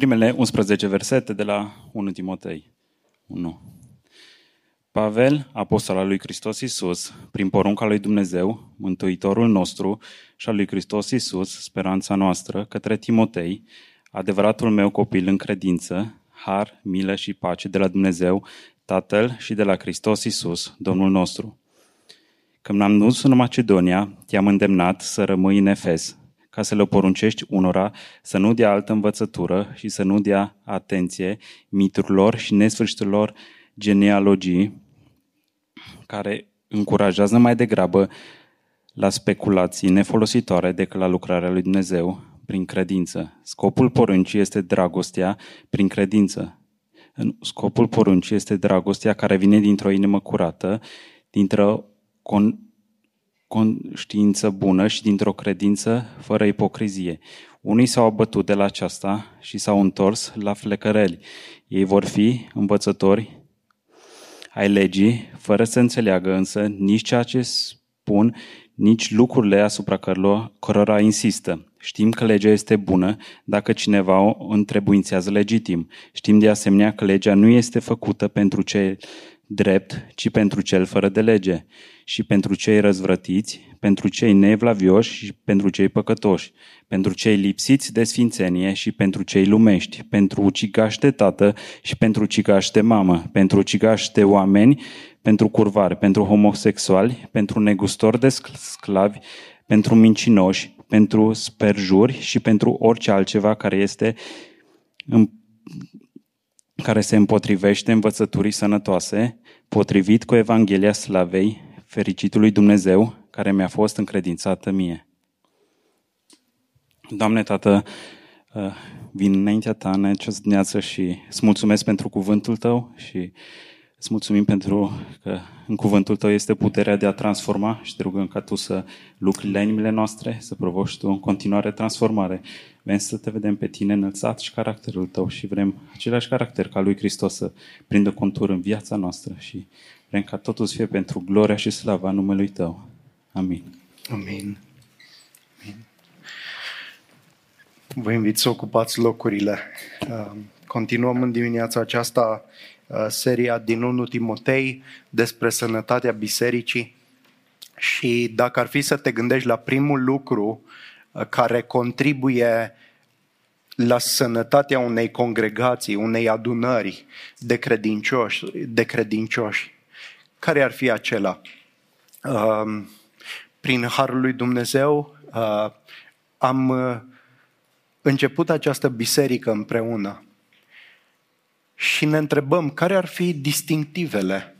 Deci primele 11 versete de la 1 Timotei 1. Pavel, apostol al lui Hristos Iisus, prin porunca lui Dumnezeu, Mântuitorul nostru și al lui Hristos Iisus, speranța noastră, către Timotei, adevăratul meu copil în credință, har, milă și pace de la Dumnezeu, Tatăl și de la Hristos Iisus, Domnul nostru. Când am dus în Macedonia, te-am îndemnat să rămâi în Efes, ca să le poruncești unora să nu dea altă învățătură și să nu dea atenție miturilor și nesfârșitelor genealogii care încurajează mai degrabă la speculații nefolositoare decât la lucrarea lui Dumnezeu prin credință. Scopul poruncii este dragostea prin credință. Scopul poruncii este dragostea care vine dintr-o inimă curată, dintr-o con- conștiință bună și dintr-o credință fără ipocrizie. Unii s-au abătut de la aceasta și s-au întors la flecăreli. Ei vor fi învățători ai legii, fără să înțeleagă însă nici ceea ce spun, nici lucrurile asupra cărora, cărora insistă. Știm că legea este bună dacă cineva o întrebuințează legitim. Știm de asemenea că legea nu este făcută pentru cei drept, ci pentru cel fără de lege, și pentru cei răzvrătiți, pentru cei nevlavioși și pentru cei păcătoși, pentru cei lipsiți de sfințenie și pentru cei lumești, pentru ucigași de tată și pentru ucigași de mamă, pentru ucigași de oameni, pentru curvari, pentru homosexuali, pentru negustori de sclavi, pentru mincinoși, pentru sperjuri și pentru orice altceva care este care se împotrivește învățăturii sănătoase, potrivit cu Evanghelia Slavei, fericitului Dumnezeu, care mi-a fost încredințată mie. Doamne, Tată, uh, vin înaintea Ta în această dimineață și îți mulțumesc pentru cuvântul Tău și îți mulțumim pentru că în cuvântul Tău este puterea de a transforma și te rugăm ca Tu să lucri la inimile noastre, să provoci Tu în continuare transformare. Vrem să te vedem pe Tine înălțat și caracterul Tău și vrem același caracter ca lui Hristos să prindă contur în viața noastră și vrem ca totul să fie pentru gloria și slava numelui Tău. Amin. Amin. Amin. Vă invit să ocupați locurile. Uh, continuăm în dimineața aceasta uh, seria din 1 Timotei despre sănătatea bisericii și dacă ar fi să te gândești la primul lucru uh, care contribuie la sănătatea unei congregații, unei adunări de credincioși, de credincioși, care ar fi acela? prin harul lui Dumnezeu uh, am uh, început această biserică împreună și ne întrebăm care ar fi distinctivele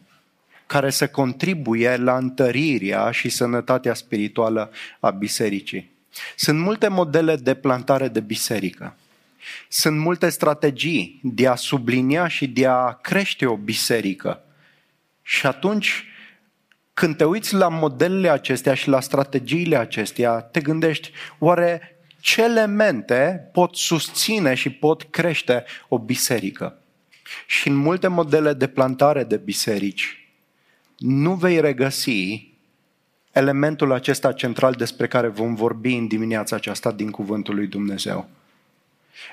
care să contribuie la întărirea și sănătatea spirituală a bisericii. Sunt multe modele de plantare de biserică. Sunt multe strategii de a sublinia și de a crește o biserică. Și atunci când te uiți la modelele acestea și la strategiile acestea, te gândești, oare ce elemente pot susține și pot crește o biserică? Și în multe modele de plantare de biserici, nu vei regăsi elementul acesta central despre care vom vorbi în dimineața aceasta din Cuvântul lui Dumnezeu.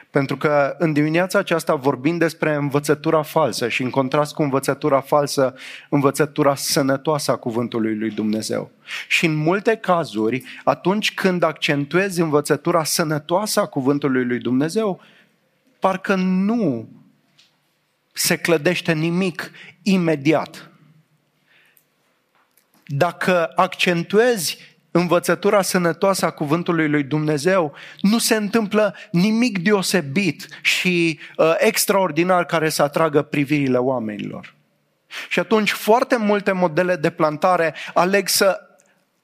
Pentru că în dimineața aceasta vorbim despre învățătura falsă și în contrast cu învățătura falsă, învățătura sănătoasă a cuvântului lui Dumnezeu. Și în multe cazuri, atunci când accentuezi învățătura sănătoasă a cuvântului lui Dumnezeu, parcă nu se clădește nimic imediat. Dacă accentuezi învățătura sănătoasă a cuvântului lui Dumnezeu, nu se întâmplă nimic deosebit și uh, extraordinar care să atragă privirile oamenilor. Și atunci foarte multe modele de plantare aleg să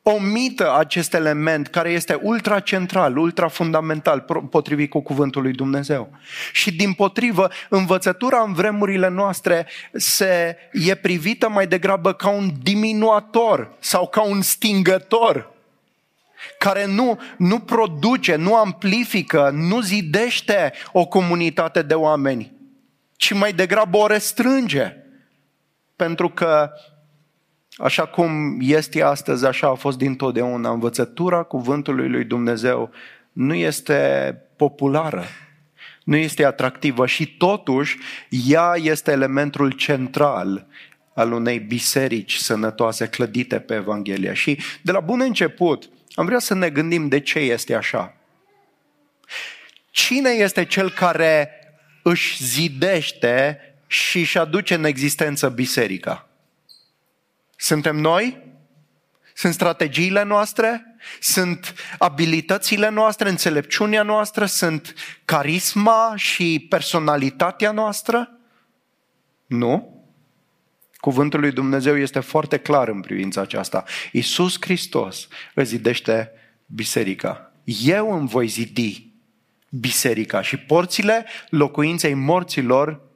omită acest element care este ultra central, ultra fundamental, potrivit cu cuvântul lui Dumnezeu. Și din potrivă, învățătura în vremurile noastre se e privită mai degrabă ca un diminuator sau ca un stingător care nu, nu produce, nu amplifică, nu zidește o comunitate de oameni, ci mai degrabă o restrânge. Pentru că Așa cum este astăzi, așa a fost dintotdeauna. Învățătura cuvântului lui Dumnezeu nu este populară, nu este atractivă și totuși ea este elementul central al unei biserici sănătoase clădite pe Evanghelia. Și de la bun început am vrea să ne gândim de ce este așa. Cine este cel care își zidește și își aduce în existență biserica? Suntem noi? Sunt strategiile noastre? Sunt abilitățile noastre, înțelepciunea noastră? Sunt carisma și personalitatea noastră? Nu. Cuvântul lui Dumnezeu este foarte clar în privința aceasta. Iisus Hristos îți zidește biserica. Eu îmi voi zidi biserica și porțile locuinței morților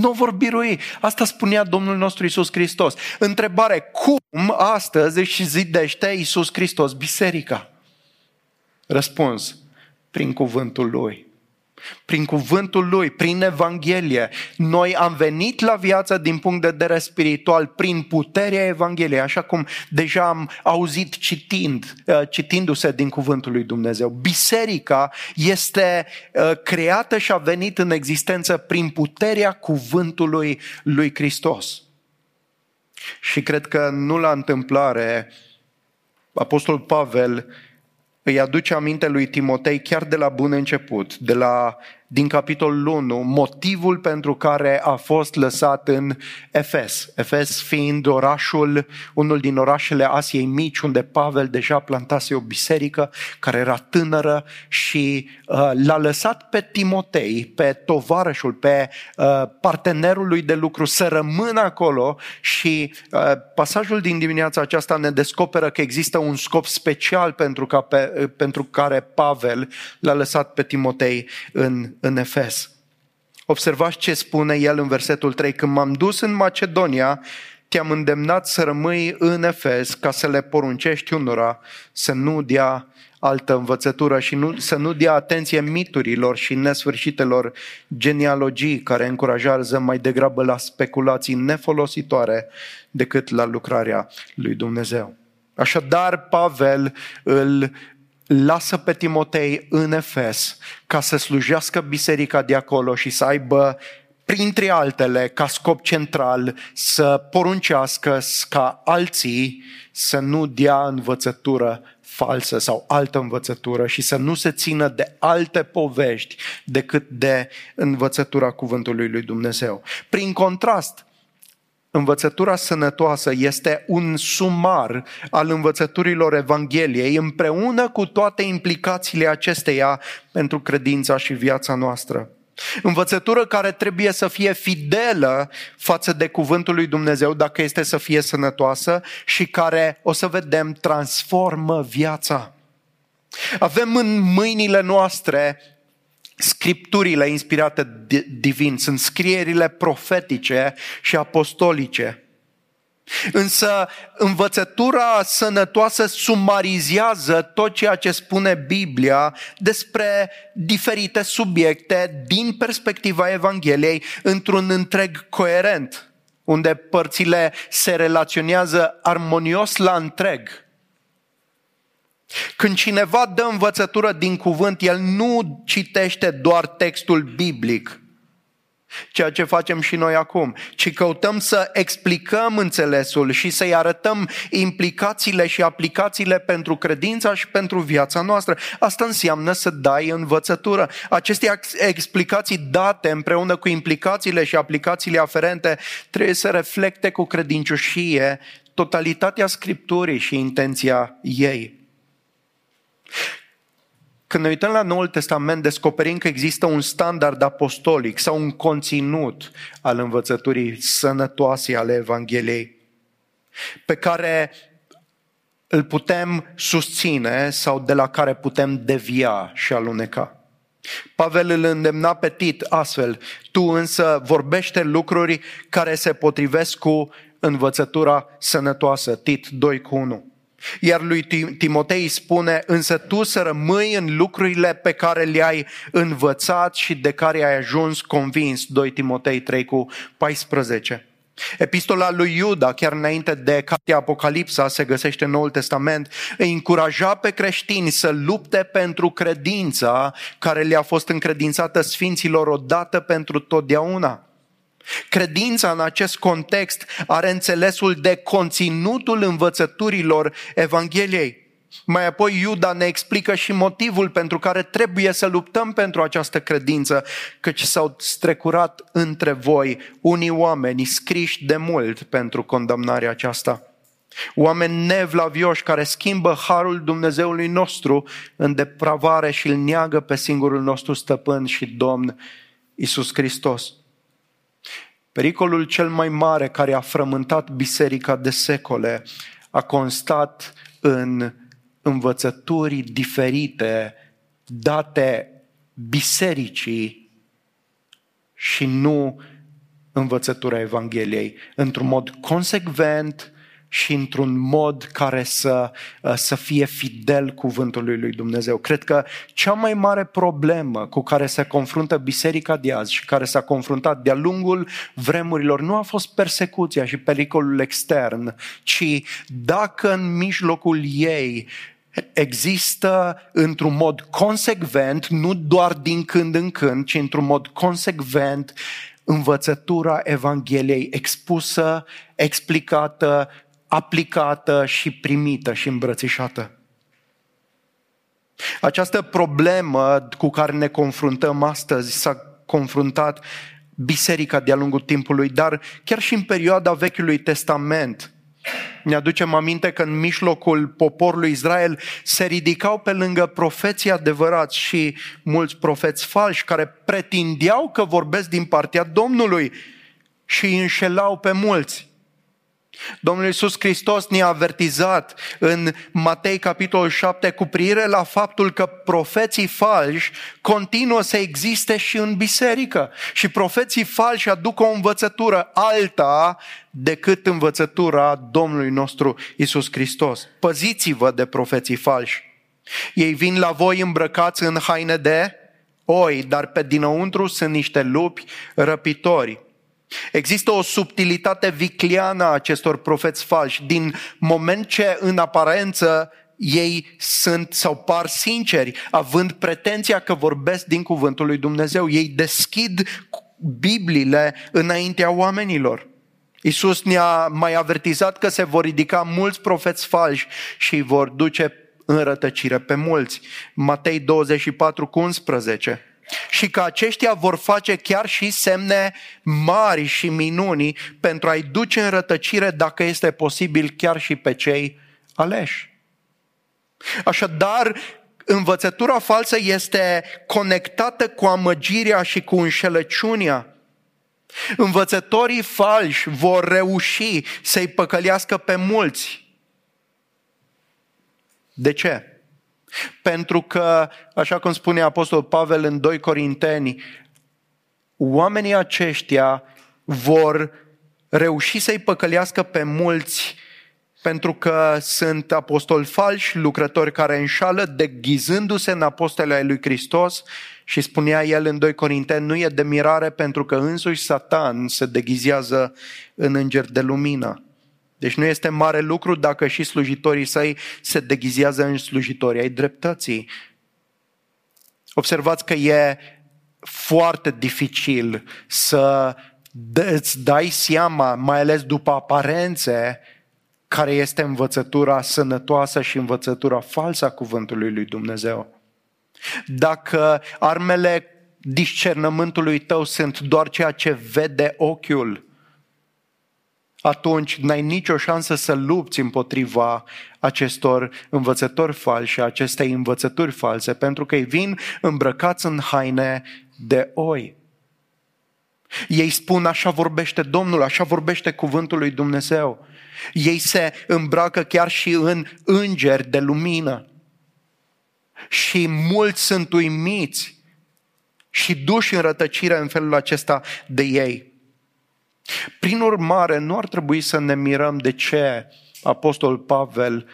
nu vor birui. Asta spunea Domnul nostru Isus Hristos. Întrebare, cum astăzi își zidește Isus Hristos biserica? Răspuns, prin cuvântul Lui prin cuvântul Lui, prin Evanghelie. Noi am venit la viață din punct de vedere spiritual prin puterea Evangheliei, așa cum deja am auzit citind, uh, citindu-se din cuvântul lui Dumnezeu. Biserica este uh, creată și a venit în existență prin puterea cuvântului lui Hristos. Și cred că nu la întâmplare Apostolul Pavel îi aduce aminte lui Timotei chiar de la bun început, de la din capitolul 1 motivul pentru care a fost lăsat în Efes. Efes fiind orașul, unul din orașele Asiei Mici, unde Pavel deja plantase o biserică care era tânără și uh, l-a lăsat pe Timotei, pe tovarășul, pe uh, partenerul lui de lucru să rămână acolo și uh, pasajul din dimineața aceasta ne descoperă că există un scop special pentru, ca pe, uh, pentru care Pavel l-a lăsat pe Timotei în în Efes. Observați ce spune el în versetul 3. Când m-am dus în Macedonia, te-am îndemnat să rămâi în Efes ca să le poruncești unora să nu dea altă învățătură și nu, să nu dea atenție miturilor și nesfârșitelor genealogii care încurajează mai degrabă la speculații nefolositoare decât la lucrarea lui Dumnezeu. Așadar, Pavel îl lasă pe Timotei în Efes ca să slujească biserica de acolo și să aibă printre altele, ca scop central, să poruncească ca alții să nu dea învățătură falsă sau altă învățătură și să nu se țină de alte povești decât de învățătura cuvântului lui Dumnezeu. Prin contrast, Învățătura sănătoasă este un sumar al învățăturilor Evangheliei împreună cu toate implicațiile acesteia pentru credința și viața noastră. Învățătură care trebuie să fie fidelă față de cuvântul lui Dumnezeu dacă este să fie sănătoasă și care, o să vedem, transformă viața. Avem în mâinile noastre scripturile inspirate divin, sunt scrierile profetice și apostolice. Însă învățătura sănătoasă sumarizează tot ceea ce spune Biblia despre diferite subiecte din perspectiva Evangheliei într-un întreg coerent, unde părțile se relaționează armonios la întreg. Când cineva dă învățătură din cuvânt, el nu citește doar textul biblic, ceea ce facem și noi acum, ci căutăm să explicăm înțelesul și să-i arătăm implicațiile și aplicațiile pentru credința și pentru viața noastră. Asta înseamnă să dai învățătură. Aceste explicații date împreună cu implicațiile și aplicațiile aferente trebuie să reflecte cu credincioșie totalitatea Scripturii și intenția ei. Când ne uităm la Noul Testament, descoperim că există un standard apostolic sau un conținut al învățăturii sănătoase ale Evangheliei, pe care îl putem susține sau de la care putem devia și aluneca. Pavel îl îndemna pe Tit astfel, tu însă vorbește lucruri care se potrivesc cu învățătura sănătoasă, Tit 2 cu 1. Iar lui Timotei spune, însă tu să rămâi în lucrurile pe care le-ai învățat și de care ai ajuns convins. 2 Timotei 3 cu 14. Epistola lui Iuda, chiar înainte de cartea Apocalipsa, se găsește în Noul Testament, îi încuraja pe creștini să lupte pentru credința care le-a fost încredințată sfinților odată pentru totdeauna. Credința în acest context are înțelesul de conținutul învățăturilor Evangheliei. Mai apoi Iuda ne explică și motivul pentru care trebuie să luptăm pentru această credință, căci s-au strecurat între voi unii oameni scriși de mult pentru condamnarea aceasta. Oameni nevlavioși care schimbă harul Dumnezeului nostru în depravare și îl neagă pe singurul nostru stăpân și Domn Isus Hristos. Pericolul cel mai mare care a frământat biserica de secole a constat în învățături diferite date bisericii și nu învățătura Evangheliei, într-un mod consecvent și într-un mod care să, uh, să fie fidel cuvântului lui Dumnezeu. Cred că cea mai mare problemă cu care se confruntă biserica de azi și care s-a confruntat de-a lungul vremurilor nu a fost persecuția și pericolul extern, ci dacă în mijlocul ei există într-un mod consecvent, nu doar din când în când, ci într-un mod consecvent învățătura Evangheliei expusă, explicată, aplicată și primită și îmbrățișată. Această problemă cu care ne confruntăm astăzi s-a confruntat biserica de-a lungul timpului, dar chiar și în perioada Vechiului Testament. Ne aducem aminte că în mijlocul poporului Israel se ridicau pe lângă profeții adevărați și mulți profeți falși care pretindeau că vorbesc din partea Domnului și îi înșelau pe mulți. Domnul Iisus Hristos ne-a avertizat în Matei capitolul 7 cu privire la faptul că profeții falși continuă să existe și în biserică. Și profeții falși aduc o învățătură alta decât învățătura Domnului nostru Iisus Hristos. Păziți-vă de profeții falși. Ei vin la voi îmbrăcați în haine de oi, dar pe dinăuntru sunt niște lupi răpitori. Există o subtilitate vicliană a acestor profeți falși din moment ce în aparență ei sunt sau par sinceri, având pretenția că vorbesc din cuvântul lui Dumnezeu. Ei deschid Bibliile înaintea oamenilor. Iisus ne-a mai avertizat că se vor ridica mulți profeți falși și îi vor duce în rătăcire pe mulți. Matei 24 cu 11 și că aceștia vor face chiar și semne mari și minuni pentru a-i duce în rătăcire, dacă este posibil, chiar și pe cei aleși. Așadar, învățătura falsă este conectată cu amăgirea și cu înșelăciunea. Învățătorii falși vor reuși să-i păcălească pe mulți. De ce? Pentru că, așa cum spune Apostol Pavel în 2 Corinteni, oamenii aceștia vor reuși să-i păcălească pe mulți pentru că sunt apostoli falși, lucrători care înșală, deghizându-se în apostole ai lui Hristos și spunea el în 2 Corinteni, nu e de mirare pentru că însuși Satan se deghizează în înger de lumină. Deci nu este mare lucru dacă și slujitorii săi se deghizează în slujitorii ai dreptății. Observați că e foarte dificil să îți dai seama, mai ales după aparențe, care este învățătura sănătoasă și învățătura falsă a cuvântului lui Dumnezeu. Dacă armele discernământului tău sunt doar ceea ce vede ochiul, atunci n-ai nicio șansă să lupți împotriva acestor învățători falși, acestei învățături false, pentru că ei vin îmbrăcați în haine de oi. Ei spun, așa vorbește Domnul, așa vorbește cuvântul lui Dumnezeu. Ei se îmbracă chiar și în îngeri de lumină. Și mulți sunt uimiți și duși în rătăcire în felul acesta de ei. Prin urmare, nu ar trebui să ne mirăm de ce Apostol Pavel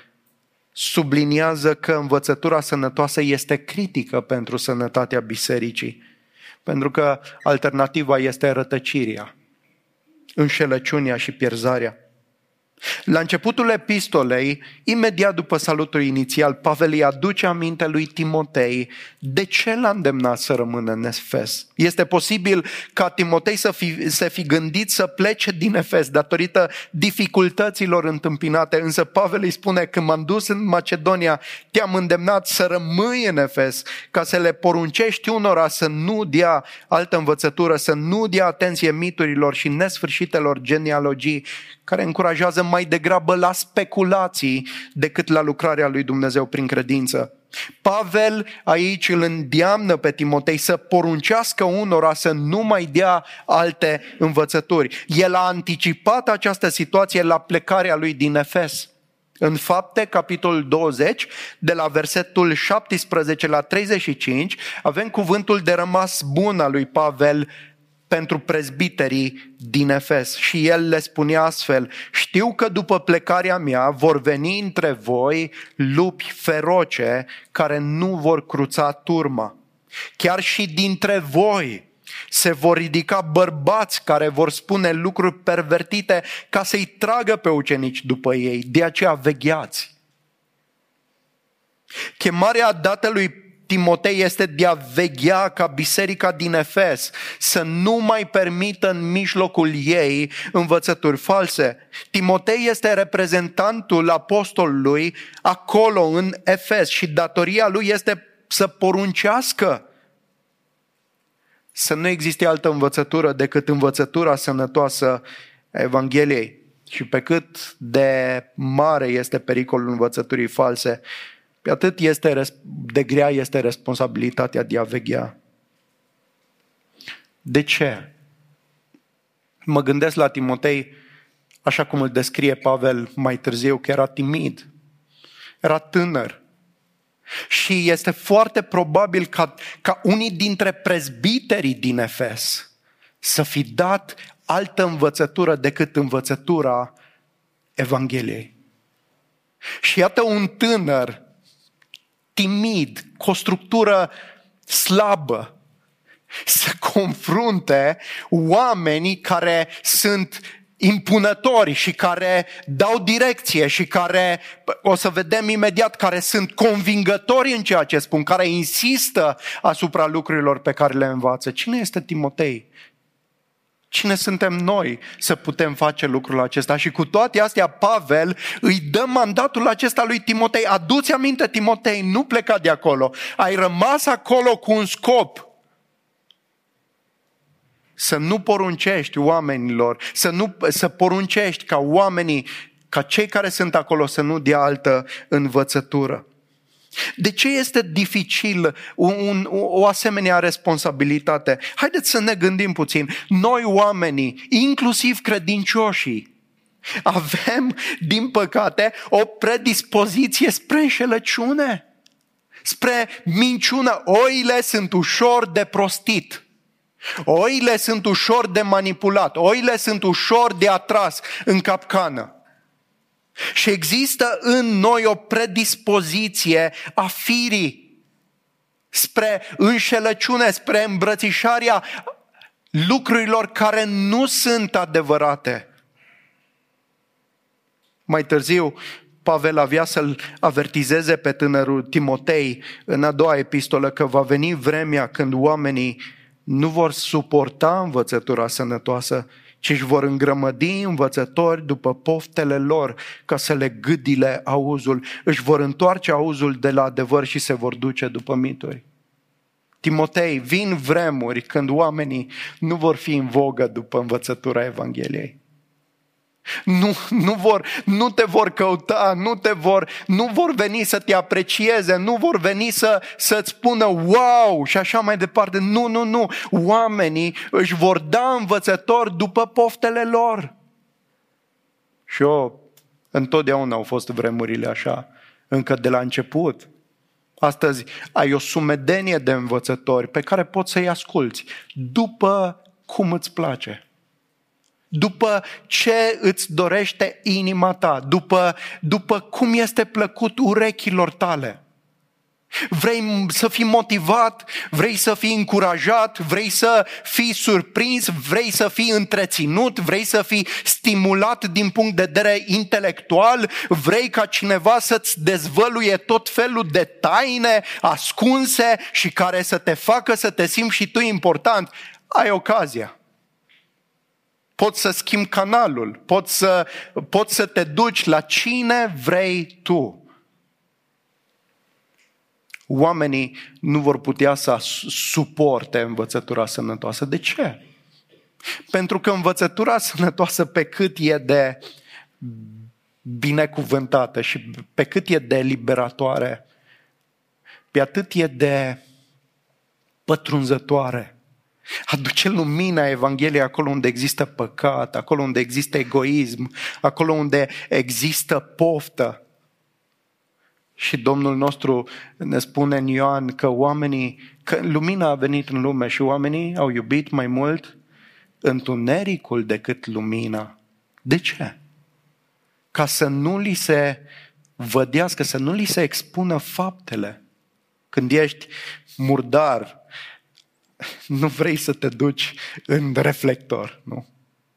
subliniază că învățătura sănătoasă este critică pentru sănătatea bisericii, pentru că alternativa este rătăcirea. înșelăciunea și pierzarea. La începutul epistolei, imediat după salutul inițial, Pavel îi aduce aminte lui Timotei de ce l-a îndemnat să rămână în Efes. Este posibil ca Timotei să fi, să fi gândit să plece din Efes datorită dificultăților întâmpinate, însă Pavel îi spune că m-am dus în Macedonia, te-am îndemnat să rămâi în Efes, ca să le poruncești unora să nu dea altă învățătură, să nu dea atenție miturilor și nesfârșitelor genealogii care încurajează mai degrabă la speculații decât la lucrarea lui Dumnezeu prin credință. Pavel aici îl îndeamnă pe Timotei să poruncească unora să nu mai dea alte învățături. El a anticipat această situație la plecarea lui din Efes. În fapte, capitolul 20, de la versetul 17 la 35, avem cuvântul de rămas bun al lui Pavel pentru prezbiterii din Efes. Și el le spunea astfel, știu că după plecarea mea vor veni între voi lupi feroce care nu vor cruța turma. Chiar și dintre voi se vor ridica bărbați care vor spune lucruri pervertite ca să-i tragă pe ucenici după ei. De aceea vegheați. Chemarea dată lui Timotei este de a veghea ca biserica din Efes să nu mai permită în mijlocul ei învățături false. Timotei este reprezentantul apostolului acolo în Efes și datoria lui este să poruncească să nu existe altă învățătură decât învățătura sănătoasă a Evangheliei. Și pe cât de mare este pericolul învățăturii false, pe atât este, de grea este responsabilitatea de a veghea. De ce? Mă gândesc la Timotei, așa cum îl descrie Pavel mai târziu, că era timid, era tânăr. Și este foarte probabil ca, ca unii dintre prezbiterii din Efes să fi dat altă învățătură decât învățătura Evangheliei. Și iată un tânăr timid, cu o structură slabă, să confrunte oamenii care sunt impunători și care dau direcție și care, o să vedem imediat, care sunt convingători în ceea ce spun, care insistă asupra lucrurilor pe care le învață. Cine este Timotei? Cine suntem noi să putem face lucrul acesta? Și cu toate astea, Pavel îi dă mandatul acesta lui Timotei. Aduți aminte, Timotei, nu pleca de acolo. Ai rămas acolo cu un scop. Să nu poruncești oamenilor, să, nu, să poruncești ca oamenii, ca cei care sunt acolo să nu dea altă învățătură. De ce este dificil un, o asemenea responsabilitate? Haideți să ne gândim puțin. Noi oamenii, inclusiv credincioșii, avem, din păcate, o predispoziție spre înșelăciune, spre minciună. Oile sunt ușor de prostit. Oile sunt ușor de manipulat, oile sunt ușor de atras în capcană. Și există în noi o predispoziție a firii spre înșelăciune, spre îmbrățișarea lucrurilor care nu sunt adevărate. Mai târziu, Pavel avea să-l avertizeze pe tânărul Timotei în a doua epistolă că va veni vremea când oamenii nu vor suporta învățătura sănătoasă, ci își vor îngrămădi învățători după poftele lor ca să le gâdile auzul, își vor întoarce auzul de la adevăr și se vor duce după mituri. Timotei, vin vremuri când oamenii nu vor fi în vogă după învățătura Evangheliei. Nu, nu, vor, nu te vor căuta, nu, te vor, nu vor veni să te aprecieze, nu vor veni să, să-ți spună wow și așa mai departe. Nu, nu, nu. Oamenii își vor da învățători după poftele lor. Și eu, întotdeauna au fost vremurile așa, încă de la început. Astăzi ai o sumedenie de învățători pe care poți să-i asculți după cum îți place după ce îți dorește inima ta, după, după cum este plăcut urechilor tale. Vrei să fii motivat, vrei să fii încurajat, vrei să fii surprins, vrei să fii întreținut, vrei să fii stimulat din punct de vedere intelectual, vrei ca cineva să-ți dezvăluie tot felul de taine ascunse și care să te facă să te simți și tu important. Ai ocazia. Poți să schimbi canalul, poți să, poți să te duci la cine vrei tu oamenii nu vor putea să suporte învățătura sănătoasă. De ce? Pentru că învățătura sănătoasă pe cât e de binecuvântată și pe cât e de liberatoare, pe atât e de pătrunzătoare. Aduce lumina Evangheliei acolo unde există păcat, acolo unde există egoism, acolo unde există poftă. Și Domnul nostru ne spune în Ioan că oamenii, că lumina a venit în lume și oamenii au iubit mai mult întunericul decât lumina. De ce? Ca să nu li se vădească, să nu li se expună faptele. Când ești murdar, nu vrei să te duci în reflector, nu?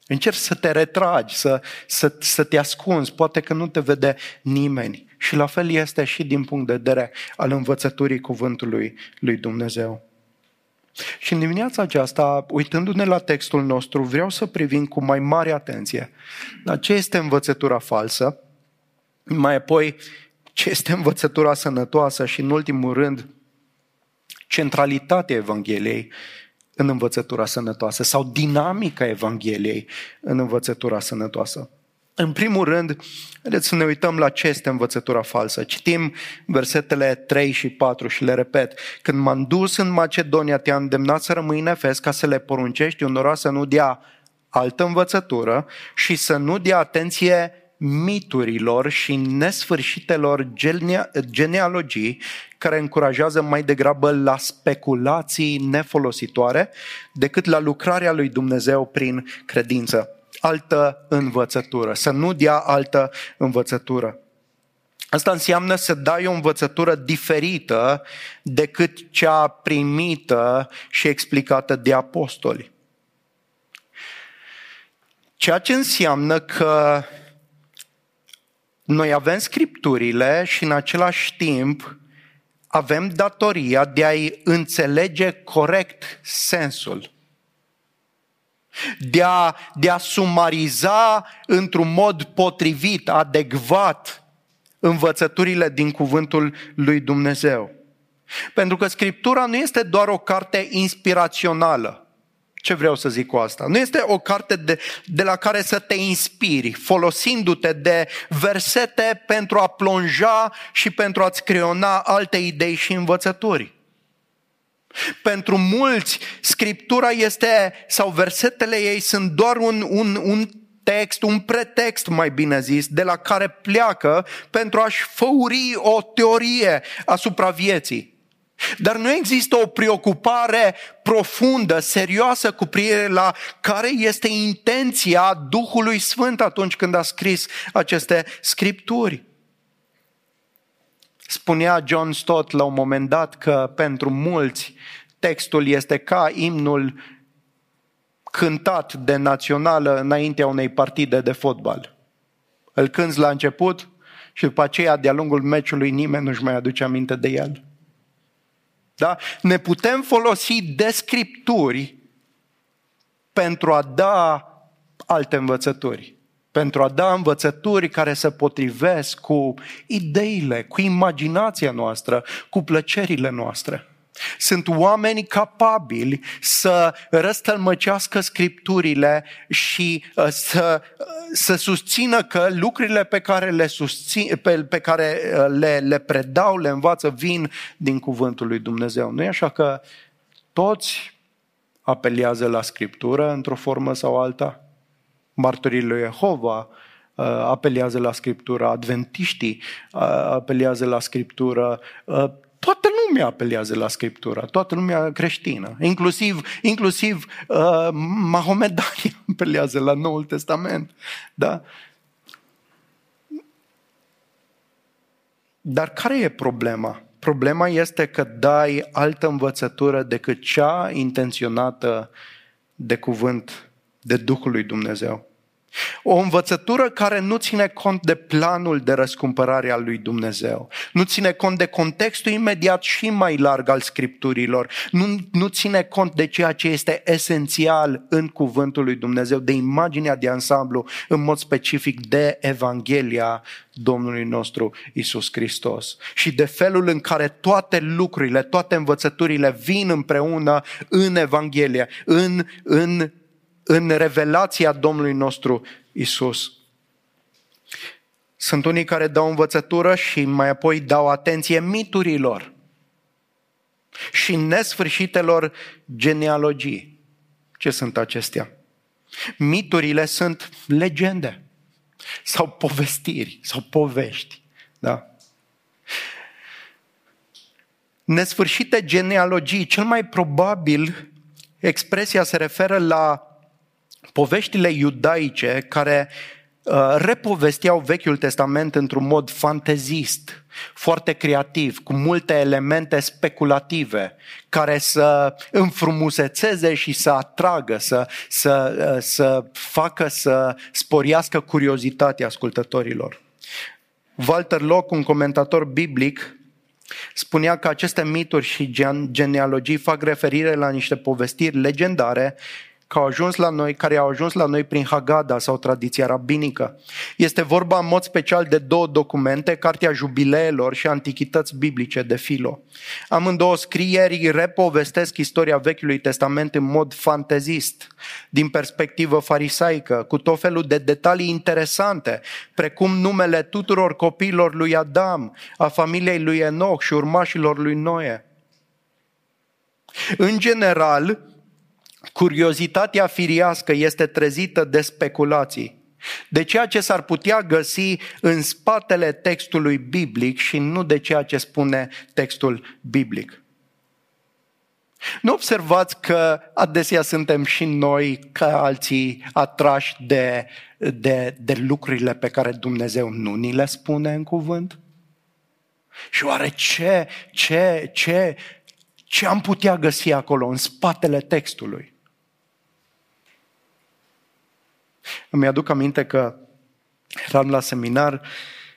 Încerci să te retragi, să, să, să te ascunzi, poate că nu te vede nimeni. Și la fel este și din punct de vedere al învățăturii cuvântului lui Dumnezeu. Și în dimineața aceasta, uitându-ne la textul nostru, vreau să privim cu mai mare atenție la ce este învățătura falsă, mai apoi ce este învățătura sănătoasă și, în ultimul rând, centralitatea Evangheliei în învățătura sănătoasă sau dinamica Evangheliei în învățătura sănătoasă. În primul rând, haideți să ne uităm la ce este învățătura falsă. Citim versetele 3 și 4 și le repet. Când m-am dus în Macedonia, te-am îndemnat să rămâi în Efes ca să le poruncești unora să nu dea altă învățătură și să nu dea atenție miturilor și nesfârșitelor genealogii care încurajează mai degrabă la speculații nefolositoare decât la lucrarea lui Dumnezeu prin credință altă învățătură, să nu dea altă învățătură. Asta înseamnă să dai o învățătură diferită decât cea primită și explicată de apostoli. Ceea ce înseamnă că noi avem scripturile și în același timp avem datoria de a-i înțelege corect sensul de a, de a sumariza într-un mod potrivit, adecvat învățăturile din cuvântul lui Dumnezeu. Pentru că Scriptura nu este doar o carte inspirațională. Ce vreau să zic cu asta? Nu este o carte de, de la care să te inspiri, folosindu-te de versete pentru a plonja și pentru a-ți creona alte idei și învățături. Pentru mulți, Scriptura este, sau versetele ei sunt doar un, un, un text, un pretext, mai bine zis, de la care pleacă pentru a-și făuri o teorie asupra vieții. Dar nu există o preocupare profundă, serioasă cu privire la care este intenția Duhului Sfânt atunci când a scris aceste scripturi. Spunea John Stott la un moment dat că pentru mulți textul este ca imnul cântat de națională înaintea unei partide de fotbal. Îl cânți la început și după aceea, de-a lungul meciului, nimeni nu-și mai aduce aminte de el. Da? Ne putem folosi de scripturi pentru a da alte învățături pentru a da învățături care se potrivesc cu ideile, cu imaginația noastră, cu plăcerile noastre. Sunt oameni capabili să răstălmăcească scripturile și uh, să, uh, să susțină că lucrurile pe care le, susțin, pe, pe care uh, le, le predau, le învață, vin din cuvântul lui Dumnezeu. Nu e așa că toți apelează la scriptură într-o formă sau alta? martorii lui Jehova uh, apelează la Scriptură, adventiștii uh, apelează la Scriptură, uh, toată lumea apelează la Scriptură, toată lumea creștină, inclusiv, inclusiv uh, mahomedanii apelează la Noul Testament. Da? Dar care e problema? Problema este că dai altă învățătură decât cea intenționată de cuvânt, de Duhul lui Dumnezeu. O învățătură care nu ține cont de planul de răscumpărare al lui Dumnezeu. Nu ține cont de contextul imediat și mai larg al scripturilor. Nu, nu ține cont de ceea ce este esențial în cuvântul lui Dumnezeu, de imaginea de ansamblu, în mod specific de Evanghelia Domnului nostru Isus Hristos. Și de felul în care toate lucrurile, toate învățăturile vin împreună în Evanghelie, în, în în revelația Domnului nostru Isus. Sunt unii care dau învățătură și mai apoi dau atenție miturilor și nesfârșitelor genealogii. Ce sunt acestea? Miturile sunt legende sau povestiri sau povești. Da? Nesfârșite genealogii, cel mai probabil expresia se referă la poveștile iudaice care uh, repovesteau Vechiul Testament într-un mod fantezist, foarte creativ, cu multe elemente speculative, care să înfrumusețeze și să atragă, să, să, uh, să facă să sporiască curiozitatea ascultătorilor. Walter Locke, un comentator biblic, spunea că aceste mituri și genealogii fac referire la niște povestiri legendare care au ajuns la noi, care au ajuns la noi prin Haggadah sau tradiția rabinică. Este vorba în mod special de două documente, Cartea Jubileelor și Antichități Biblice de Filo. Amândouă scrieri repovestesc istoria Vechiului Testament în mod fantezist, din perspectivă farisaică, cu tot felul de detalii interesante, precum numele tuturor copiilor lui Adam, a familiei lui Enoch și urmașilor lui Noe. În general, Curiozitatea firiască este trezită de speculații, de ceea ce s-ar putea găsi în spatele textului biblic și nu de ceea ce spune textul biblic. Nu observați că adesea suntem și noi, ca alții, atrași de, de, de lucrurile pe care Dumnezeu nu ni le spune în cuvânt? Și oare ce, ce, ce ce am putea găsi acolo, în spatele textului? Îmi aduc aminte că eram la seminar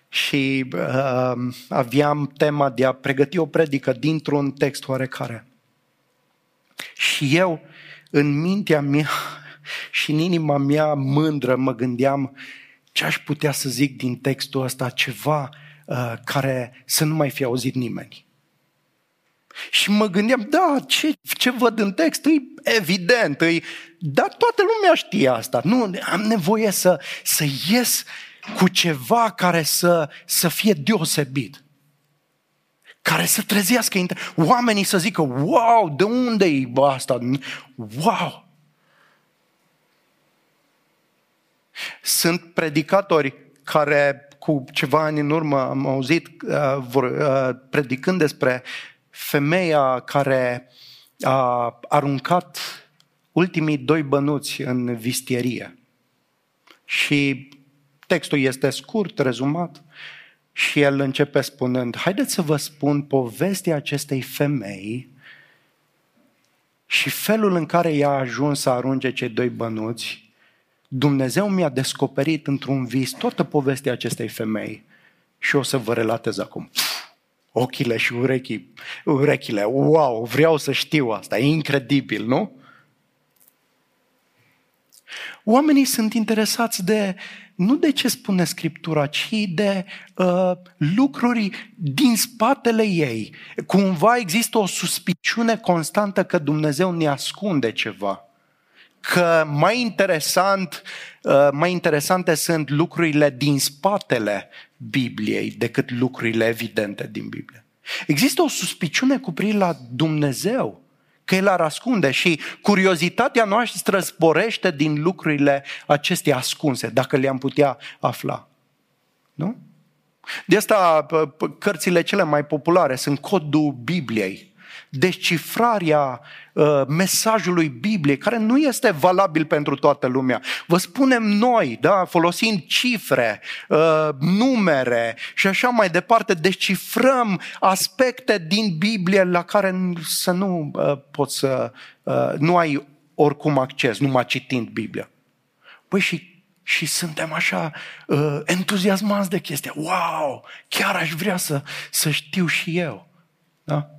și uh, aveam tema de a pregăti o predică dintr-un text oarecare. Și eu, în mintea mea și în inima mea mândră, mă gândeam ce aș putea să zic din textul ăsta, ceva uh, care să nu mai fi auzit nimeni. Și mă gândeam, da, ce, ce văd în text, e evident, e, dar toată lumea știe asta. Nu, am nevoie să, să ies cu ceva care să, să fie deosebit. Care să trezească oamenii să zică, wow, de unde e asta? Wow! Sunt predicatori care cu ceva ani în urmă am auzit uh, vor, uh, predicând despre femeia care a aruncat ultimii doi bănuți în vistierie. Și textul este scurt, rezumat, și el începe spunând, haideți să vă spun povestea acestei femei și felul în care ea a ajuns să arunce cei doi bănuți, Dumnezeu mi-a descoperit într-un vis toată povestea acestei femei și o să vă relatez acum ochile și urechii, urechile. Wow, vreau să știu asta, e incredibil, nu? Oamenii sunt interesați de, nu de ce spune Scriptura, ci de uh, lucruri din spatele ei. Cumva există o suspiciune constantă că Dumnezeu ne ascunde ceva. Că mai interesant, uh, mai interesante sunt lucrurile din spatele Bibliei decât lucrurile evidente din Biblie. Există o suspiciune cu privire la Dumnezeu, că El ar ascunde și curiozitatea noastră sporește din lucrurile acestea ascunse, dacă le-am putea afla. Nu? De asta cărțile cele mai populare sunt codul Bibliei. Descifrarea uh, mesajului Bibliei, care nu este valabil pentru toată lumea. Vă spunem noi, da, folosind cifre, uh, numere și așa mai departe, descifrăm aspecte din Biblie la care să nu uh, poți să, uh, nu ai oricum acces, numai citind Biblia. Păi și și suntem așa uh, entuziasmați de chestia. Wow, chiar aș vrea să, să știu și eu. Da?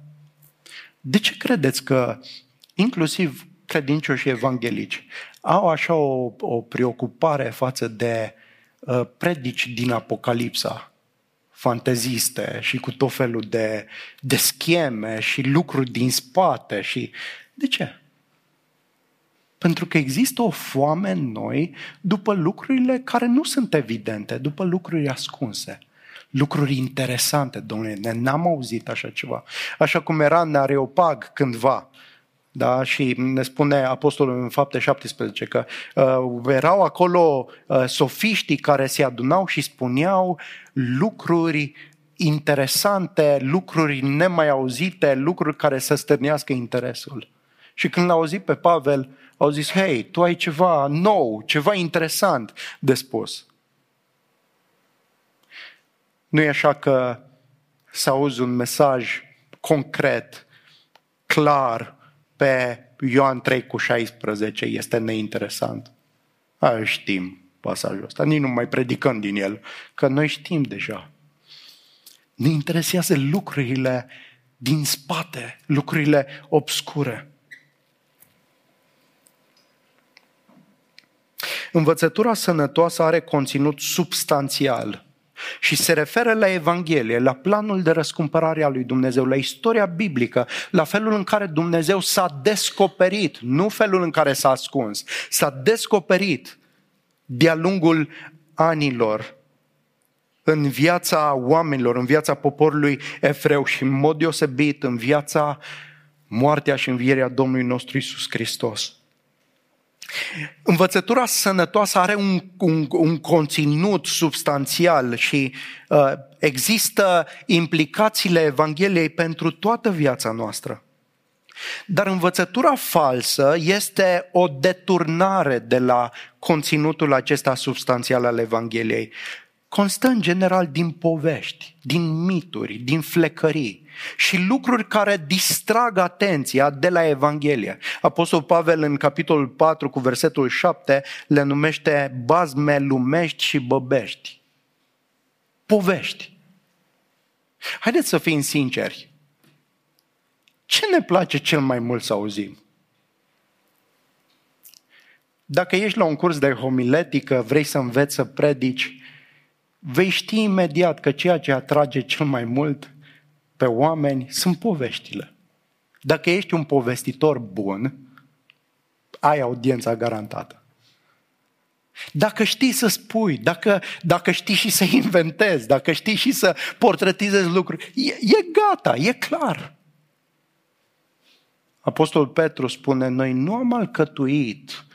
De ce credeți că inclusiv credincioși evanghelici au așa o, o preocupare față de uh, predici din Apocalipsa, fanteziste și cu tot felul de, de scheme și lucruri din spate și de ce? Pentru că există o foame în noi după lucrurile care nu sunt evidente, după lucruri ascunse. Lucruri interesante, domnule, n-am auzit așa ceva. Așa cum era în Areopag cândva, da? Și ne spune apostolul în fapte 17 că uh, erau acolo uh, sofiștii care se adunau și spuneau lucruri interesante, lucruri nemai auzite, lucruri care să stârnească interesul. Și când l-au auzit pe Pavel, au zis, hei, tu ai ceva nou, ceva interesant de spus. Nu e așa că să auzi un mesaj concret, clar, pe Ioan 3 cu 16 este neinteresant. Aia știm pasajul ăsta, nici nu mai predicăm din el, că noi știm deja. Ne interesează lucrurile din spate, lucrurile obscure. Învățătura sănătoasă are conținut substanțial și se referă la Evanghelie, la planul de răscumpărare a lui Dumnezeu, la istoria biblică, la felul în care Dumnezeu s-a descoperit, nu felul în care s-a ascuns, s-a descoperit de-a lungul anilor în viața oamenilor, în viața poporului evreu și în mod deosebit în viața moartea și învierea Domnului nostru Isus Hristos. Învățătura sănătoasă are un, un, un conținut substanțial și uh, există implicațiile Evangheliei pentru toată viața noastră. Dar învățătura falsă este o deturnare de la conținutul acesta substanțial al Evangheliei constă în general din povești, din mituri, din flecării și lucruri care distrag atenția de la Evanghelie. Apostol Pavel în capitolul 4 cu versetul 7 le numește bazme lumești și băbești. Povești. Haideți să fim sinceri. Ce ne place cel mai mult să auzim? Dacă ești la un curs de homiletică, vrei să înveți să predici, vei ști imediat că ceea ce atrage cel mai mult pe oameni sunt poveștile. Dacă ești un povestitor bun, ai audiența garantată. Dacă știi să spui, dacă, dacă știi și să inventezi, dacă știi și să portretizezi lucruri, e, e gata, e clar. Apostol Petru spune, noi nu am alcătuit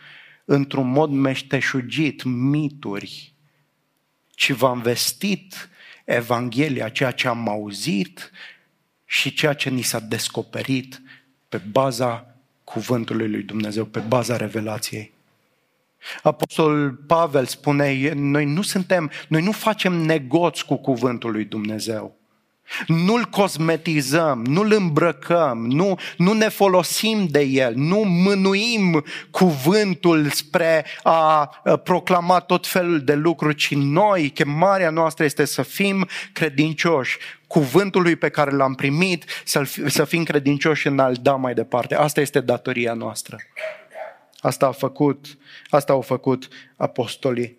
într-un mod meșteșugit mituri ci v-am vestit Evanghelia, ceea ce am auzit și ceea ce ni s-a descoperit pe baza cuvântului lui Dumnezeu, pe baza revelației. Apostol Pavel spune, noi nu suntem, noi nu facem negoți cu cuvântul lui Dumnezeu. Nu-l cosmetizăm, nu-l îmbrăcăm, nu, nu ne folosim de el, nu mânuim cuvântul spre a proclama tot felul de lucruri, ci noi, chemarea noastră este să fim credincioși cuvântului pe care l-am primit, să, să fim credincioși în a-l da mai departe. Asta este datoria noastră. Asta a făcut, asta au făcut apostolii.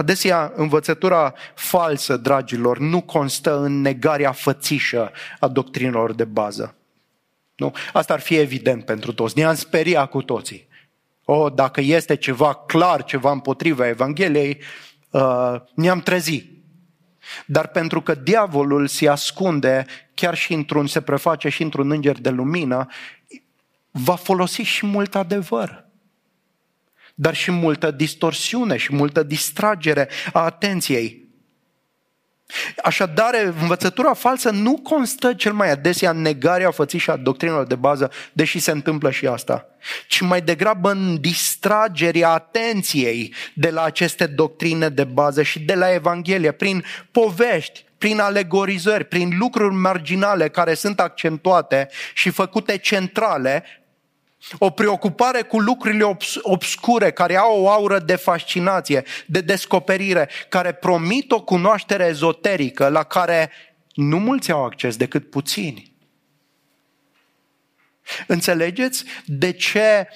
Adesea, învățătura falsă, dragilor, nu constă în negarea fățișă a doctrinelor de bază. Nu? Asta ar fi evident pentru toți. Ne-am speriat cu toții. O, dacă este ceva clar, ceva împotriva Evangheliei, uh, ne-am trezit. Dar pentru că diavolul se ascunde chiar și într-un, se preface și într-un înger de lumină, va folosi și mult adevăr dar și multă distorsiune și multă distragere a atenției. Așadar, învățătura falsă nu constă cel mai adesea în negarea fății și a doctrinelor de bază, deși se întâmplă și asta, ci mai degrabă în distragerea atenției de la aceste doctrine de bază și de la Evanghelie, prin povești, prin alegorizări, prin lucruri marginale care sunt accentuate și făcute centrale, o preocupare cu lucrurile obscure care au o aură de fascinație, de descoperire, care promit o cunoaștere ezoterică la care nu mulți au acces decât puțini. Înțelegeți de ce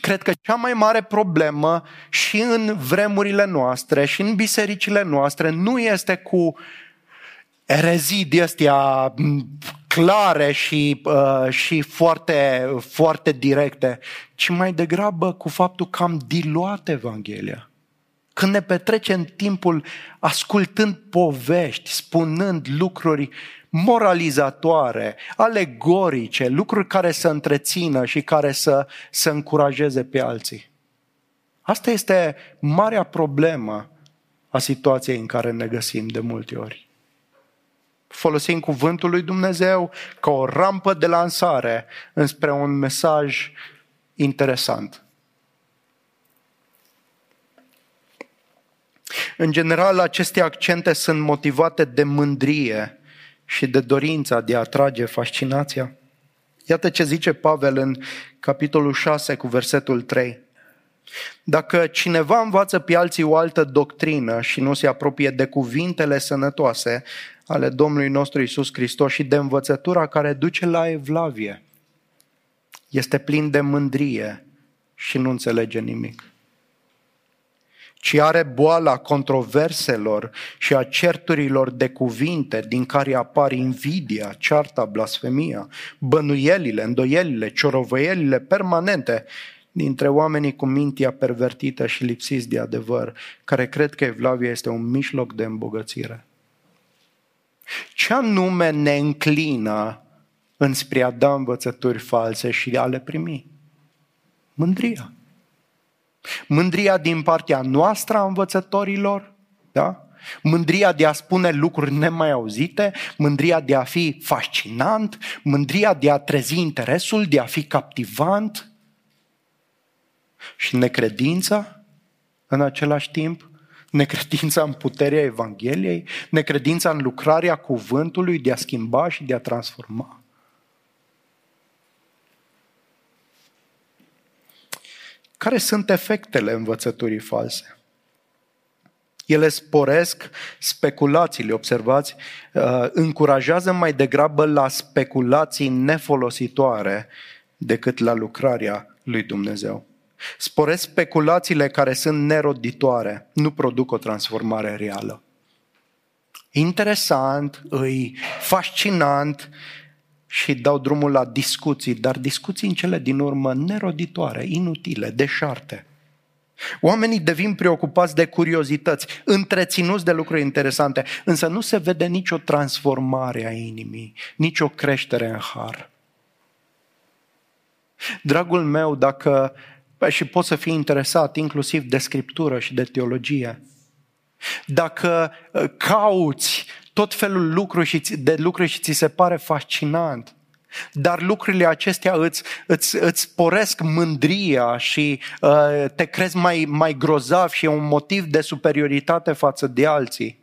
cred că cea mai mare problemă și în vremurile noastre și în bisericile noastre nu este cu erezii de astea clare și, uh, și foarte, foarte directe, ci mai degrabă cu faptul că am diluat Evanghelia. Când ne petrecem timpul ascultând povești, spunând lucruri moralizatoare, alegorice, lucruri care să întrețină și care să, să încurajeze pe alții. Asta este marea problemă a situației în care ne găsim de multe ori folosim cuvântul lui Dumnezeu ca o rampă de lansare înspre un mesaj interesant. În general, aceste accente sunt motivate de mândrie și de dorința de a atrage fascinația. Iată ce zice Pavel în capitolul 6 cu versetul 3. Dacă cineva învață pe alții o altă doctrină și nu se apropie de cuvintele sănătoase ale Domnului nostru Isus Hristos și de învățătura care duce la evlavie, este plin de mândrie și nu înțelege nimic ci are boala controverselor și a certurilor de cuvinte din care apar invidia, cearta, blasfemia, bănuielile, îndoielile, ciorovăielile permanente dintre oamenii cu mintea pervertită și lipsiți de adevăr, care cred că evlavia este un mijloc de îmbogățire. Ce anume ne înclină înspre a da învățături false și a le primi? Mândria. Mândria din partea noastră a învățătorilor, da? Mândria de a spune lucruri nemai auzite, mândria de a fi fascinant, mândria de a trezi interesul, de a fi captivant și necredința în același timp, necredința în puterea Evangheliei, necredința în lucrarea cuvântului de a schimba și de a transforma. Care sunt efectele învățăturii false? Ele sporesc speculațiile, observați, uh, încurajează mai degrabă la speculații nefolositoare decât la lucrarea lui Dumnezeu. Sporesc speculațiile care sunt neroditoare, nu produc o transformare reală. Interesant, îi fascinant, și dau drumul la discuții, dar discuții în cele din urmă neroditoare, inutile, deșarte. Oamenii devin preocupați de curiozități, întreținuți de lucruri interesante, însă nu se vede nicio transformare a inimii, nicio creștere în har. Dragul meu, dacă și poți să fii interesat inclusiv de scriptură și de teologie, dacă uh, cauți tot felul lucruri de lucruri și ți se pare fascinant. Dar lucrurile acestea îți, îți, îți sporesc mândria și uh, te crezi mai, mai grozav și e un motiv de superioritate față de alții.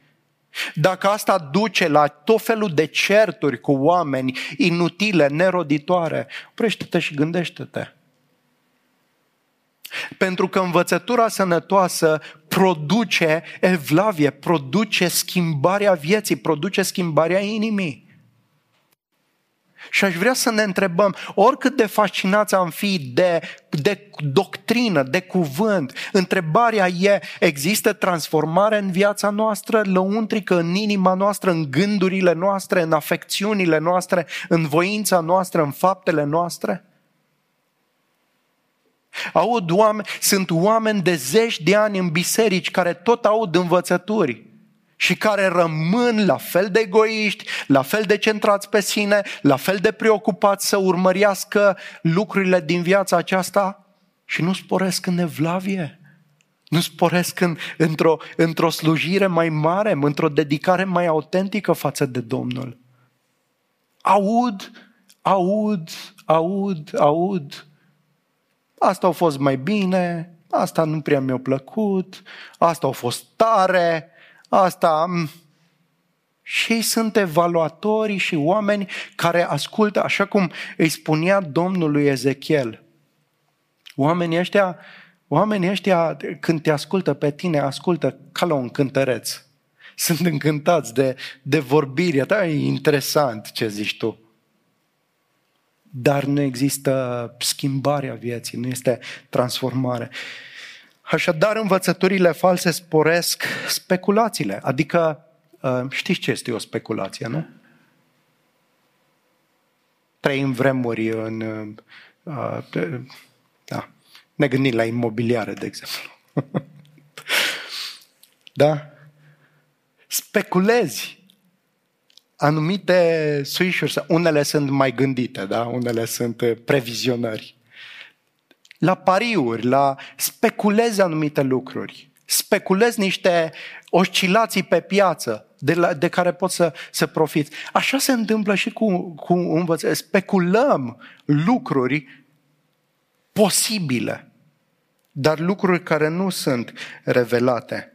Dacă asta duce la tot felul de certuri cu oameni inutile, neroditoare, oprește-te și gândește-te. Pentru că învățătura sănătoasă produce evlavie, produce schimbarea vieții, produce schimbarea inimii. Și aș vrea să ne întrebăm, oricât de fascinați am fi de, de doctrină, de cuvânt, întrebarea e, există transformare în viața noastră, lăuntrică în inima noastră, în gândurile noastre, în afecțiunile noastre, în voința noastră, în faptele noastre? Aud oameni, sunt oameni de zeci de ani în biserici care tot aud învățături și care rămân la fel de egoiști, la fel de centrați pe sine, la fel de preocupați să urmărească lucrurile din viața aceasta și nu sporesc în evlavie. Nu sporesc în, într-o, într-o slujire mai mare, într-o dedicare mai autentică față de Domnul. Aud, aud, aud, aud. Asta a fost mai bine, asta nu prea mi-a plăcut, asta a fost tare, asta... Și ei sunt evaluatorii și oameni care ascultă, așa cum îi spunea Domnul lui Ezechiel. Oamenii ăștia, oamenii ăștia când te ascultă pe tine, ascultă ca la un cântăreț. Sunt încântați de, de vorbirea ta, e interesant ce zici tu. Dar nu există schimbarea vieții, nu este transformare. Așadar, învățăturile false sporesc speculațiile, adică uh, știți ce este o speculație, nu? Trăim vremuri în... Uh, da, ne gândim la imobiliare, de exemplu. da? Speculezi anumite switch unele sunt mai gândite, da? unele sunt previzionări la pariuri, la speculezi anumite lucruri, speculezi niște oscilații pe piață de, la, de care poți să, să profiți. Așa se întâmplă și cu, cu învăț. Speculăm lucruri posibile, dar lucruri care nu sunt revelate.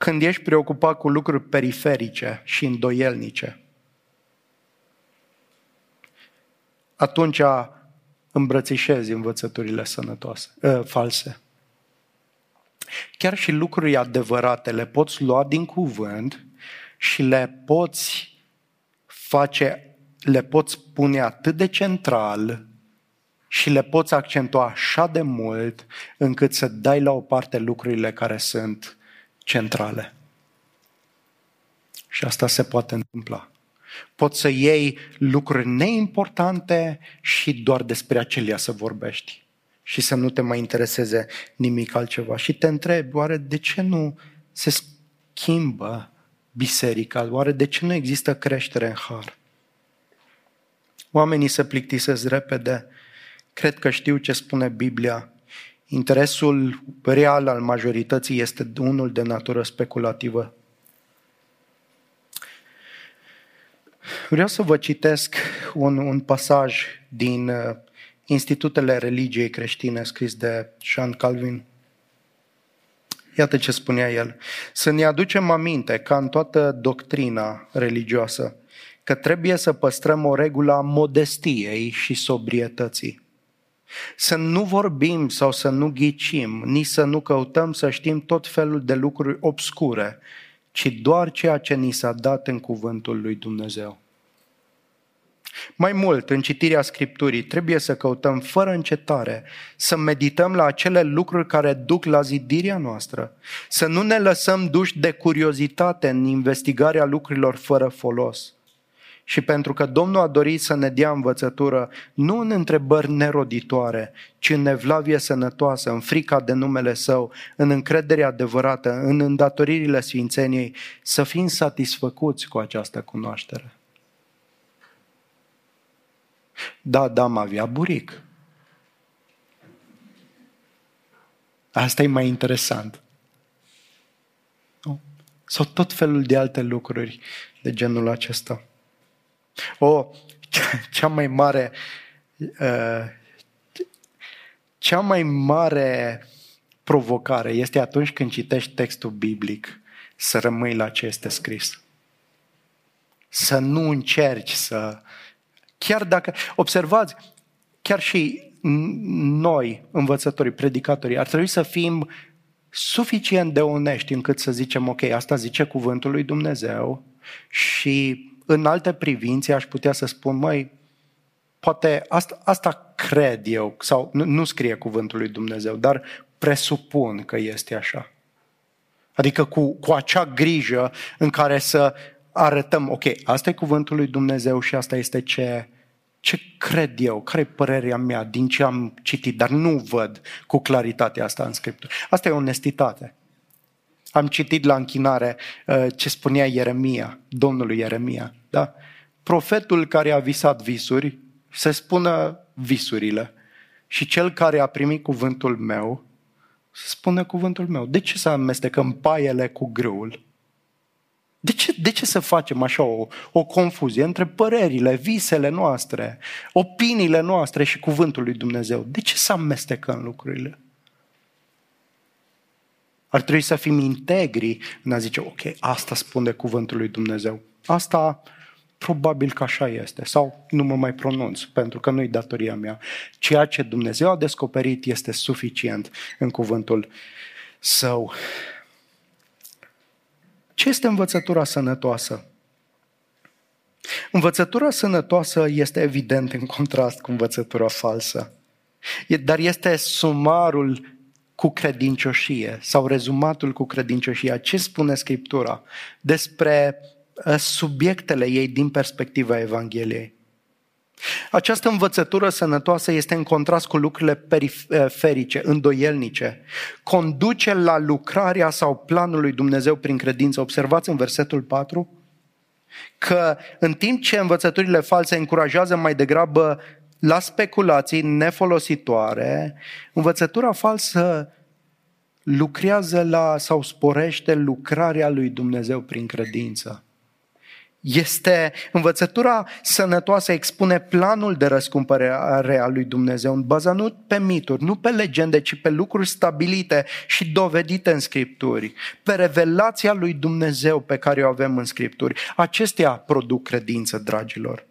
Când ești preocupat cu lucruri periferice și îndoielnice, atunci îmbrățișezi învățăturile sănătoase, ă, false. Chiar și lucruri adevărate le poți lua din cuvânt și le poți face, le poți pune atât de central și le poți accentua așa de mult încât să dai la o parte lucrurile care sunt centrale. Și asta se poate întâmpla. Poți să iei lucruri neimportante și doar despre acelea să vorbești și să nu te mai intereseze nimic altceva. Și te întrebi, oare de ce nu se schimbă biserica? Oare de ce nu există creștere în har? Oamenii se plictisesc repede. Cred că știu ce spune Biblia. Interesul real al majorității este unul de natură speculativă. Vreau să vă citesc un, un pasaj din uh, Institutele Religiei Creștine scris de Jean Calvin. Iată ce spunea el. Să ne aducem aminte, ca în toată doctrina religioasă, că trebuie să păstrăm o regulă a modestiei și sobrietății. Să nu vorbim sau să nu ghicim, nici să nu căutăm să știm tot felul de lucruri obscure, ci doar ceea ce ni s-a dat în cuvântul lui Dumnezeu. Mai mult, în citirea Scripturii, trebuie să căutăm fără încetare, să medităm la acele lucruri care duc la zidirea noastră, să nu ne lăsăm duși de curiozitate în investigarea lucrurilor fără folos. Și pentru că Domnul a dorit să ne dea învățătură, nu în întrebări neroditoare, ci în evlavie sănătoasă, în frica de numele Său, în încredere adevărată, în îndatoririle Sfințeniei, să fim satisfăcuți cu această cunoaștere. Da, Adam avea buric. Asta e mai interesant. Nu? Sau tot felul de alte lucruri de genul acesta. O, cea mai mare uh, cea mai mare provocare este atunci când citești textul biblic să rămâi la ce este scris. Să nu încerci să Chiar dacă, observați, chiar și noi, învățătorii, predicatorii, ar trebui să fim suficient de onești încât să zicem, ok, asta zice cuvântul lui Dumnezeu și în alte privințe aș putea să spun, măi, poate asta, asta cred eu, sau nu, nu scrie cuvântul lui Dumnezeu, dar presupun că este așa. Adică cu, cu acea grijă în care să arătăm, ok, asta e cuvântul lui Dumnezeu și asta este ce, ce cred eu, care e părerea mea din ce am citit, dar nu văd cu claritate asta în Scriptură. Asta e onestitate. Am citit la închinare uh, ce spunea Ieremia, Domnului Ieremia. Da? Profetul care a visat visuri, se spună visurile. Și cel care a primit cuvântul meu, să spună cuvântul meu. De ce să amestecăm paiele cu grâul? De ce, de ce să facem așa o, o confuzie între părerile, visele noastre, opiniile noastre și cuvântul lui Dumnezeu? De ce să amestecăm lucrurile? Ar trebui să fim integri în a zice, ok, asta spune cuvântul lui Dumnezeu. Asta probabil că așa este. Sau nu mă mai pronunț, pentru că nu-i datoria mea. Ceea ce Dumnezeu a descoperit este suficient în cuvântul său. Ce este învățătura sănătoasă? Învățătura sănătoasă este evident în contrast cu învățătura falsă. Dar este sumarul cu credincioșie sau rezumatul cu credincioșie. Ce spune Scriptura despre uh, subiectele ei din perspectiva Evangheliei? Această învățătură sănătoasă este în contrast cu lucrurile periferice, îndoielnice. Conduce la lucrarea sau planul lui Dumnezeu prin credință. Observați în versetul 4 că în timp ce învățăturile false încurajează mai degrabă la speculații nefolositoare, învățătura falsă lucrează la sau sporește lucrarea lui Dumnezeu prin credință. Este învățătura sănătoasă, expune planul de răscumpărare a lui Dumnezeu, în baza nu pe mituri, nu pe legende, ci pe lucruri stabilite și dovedite în Scripturi, pe revelația lui Dumnezeu pe care o avem în Scripturi. Acestea produc credință, dragilor.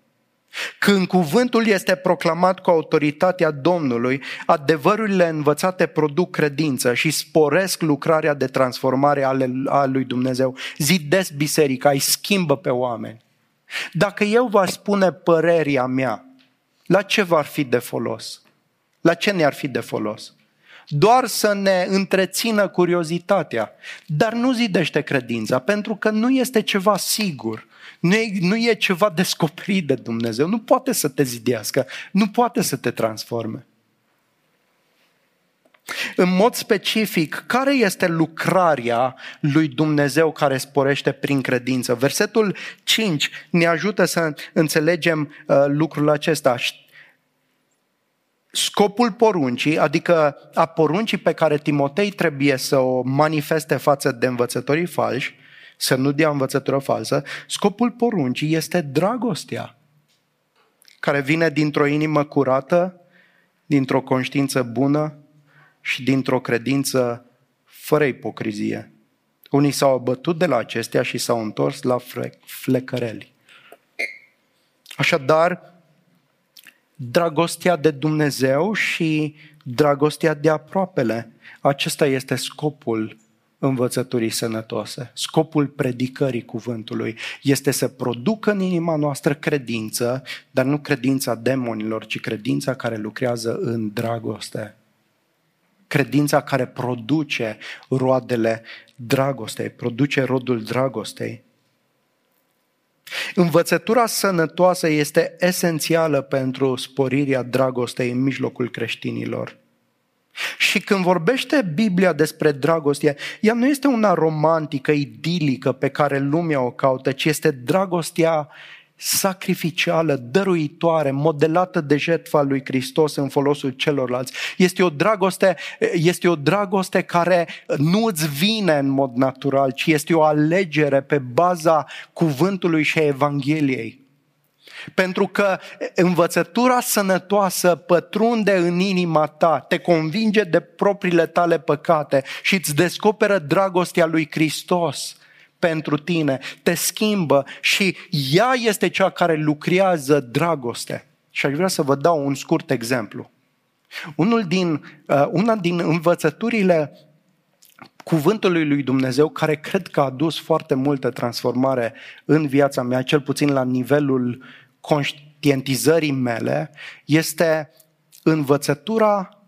Când cuvântul este proclamat cu autoritatea Domnului, adevărurile învățate produc credință și sporesc lucrarea de transformare a lui Dumnezeu. Zidesc biserica, îi schimbă pe oameni. Dacă eu vă spune părerea mea, la ce v-ar fi de folos? La ce ne-ar fi de folos? Doar să ne întrețină curiozitatea, dar nu zidește credința, pentru că nu este ceva sigur. Nu e, nu e ceva descoperit de Dumnezeu. Nu poate să te zidească. Nu poate să te transforme. În mod specific, care este lucrarea lui Dumnezeu care sporește prin credință? Versetul 5 ne ajută să înțelegem uh, lucrul acesta. Scopul poruncii, adică a poruncii pe care Timotei trebuie să o manifeste față de învățătorii falși, să nu dea învățătură falsă, scopul poruncii este dragostea, care vine dintr-o inimă curată, dintr-o conștiință bună și dintr-o credință fără ipocrizie. Unii s-au abătut de la acestea și s-au întors la flecăreli. Așadar, dragostea de Dumnezeu și dragostea de aproapele. Acesta este scopul învățăturii sănătoase. Scopul predicării cuvântului este să producă în inima noastră credință, dar nu credința demonilor, ci credința care lucrează în dragoste. Credința care produce roadele dragostei, produce rodul dragostei. Învățătura sănătoasă este esențială pentru sporirea dragostei în mijlocul creștinilor. Și când vorbește Biblia despre dragoste, ea nu este una romantică, idilică pe care lumea o caută, ci este dragostea sacrificială, dăruitoare, modelată de jertfa lui Hristos în folosul celorlalți. Este o dragoste, este o dragoste care nu îți vine în mod natural, ci este o alegere pe baza cuvântului și a Evangheliei. Pentru că învățătura sănătoasă pătrunde în inima ta, te convinge de propriile tale păcate și îți descoperă dragostea lui Hristos pentru tine, te schimbă și ea este cea care lucrează dragoste. Și aș vrea să vă dau un scurt exemplu. Unul din, uh, una din învățăturile cuvântului lui Dumnezeu, care cred că a adus foarte multă transformare în viața mea, cel puțin la nivelul conștientizării mele este învățătura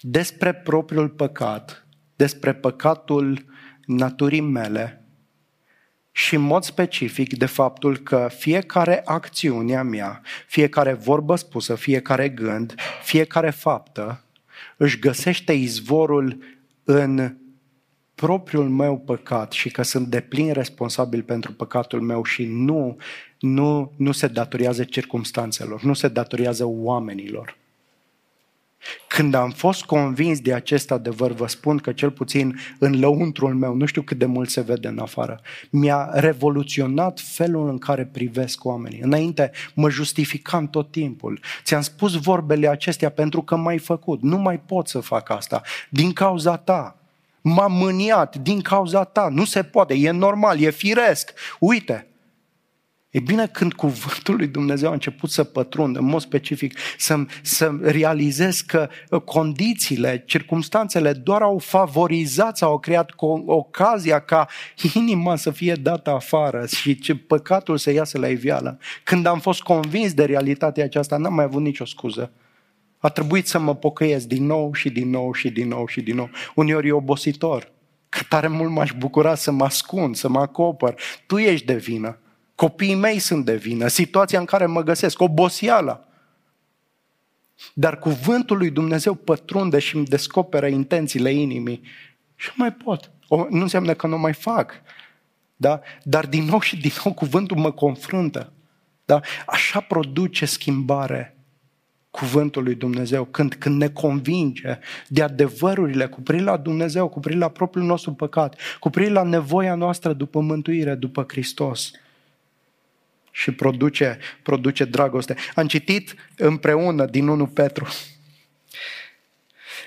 despre propriul păcat, despre păcatul naturii mele și în mod specific de faptul că fiecare acțiune a mea, fiecare vorbă spusă, fiecare gând, fiecare faptă își găsește izvorul în propriul meu păcat și că sunt deplin responsabil pentru păcatul meu și nu, nu, nu se datorează circumstanțelor, nu se datorează oamenilor. Când am fost convins de acest adevăr, vă spun că cel puțin în lăuntrul meu, nu știu cât de mult se vede în afară, mi-a revoluționat felul în care privesc oamenii. Înainte mă justificam tot timpul. Ți-am spus vorbele acestea pentru că m-ai făcut. Nu mai pot să fac asta. Din cauza ta. M-am mâniat din cauza ta. Nu se poate. E normal, e firesc. Uite, E bine când cuvântul lui Dumnezeu a început să pătrundă, în mod specific, să, să realizez că condițiile, circumstanțele doar au favorizat sau au creat ocazia ca inima să fie dată afară și păcatul să iasă la iveală. Când am fost convins de realitatea aceasta, n-am mai avut nicio scuză. A trebuit să mă pocăiesc din nou și din nou și din nou și din nou. Uneori e obositor. Că tare mult m-aș bucura să mă ascund, să mă acopăr. Tu ești de vină. Copiii mei sunt de vină, situația în care mă găsesc, obosiala. Dar cuvântul lui Dumnezeu pătrunde și îmi descoperă intențiile inimii. Și nu mai pot. O, nu înseamnă că nu mai fac. Da? Dar din nou și din nou cuvântul mă confruntă. Da? Așa produce schimbare cuvântul lui Dumnezeu, când, când ne convinge de adevărurile cu privire la Dumnezeu, cu privire la propriul nostru păcat, cu privire la nevoia noastră după mântuire, după Hristos și produce, produce dragoste. Am citit împreună din 1 Petru.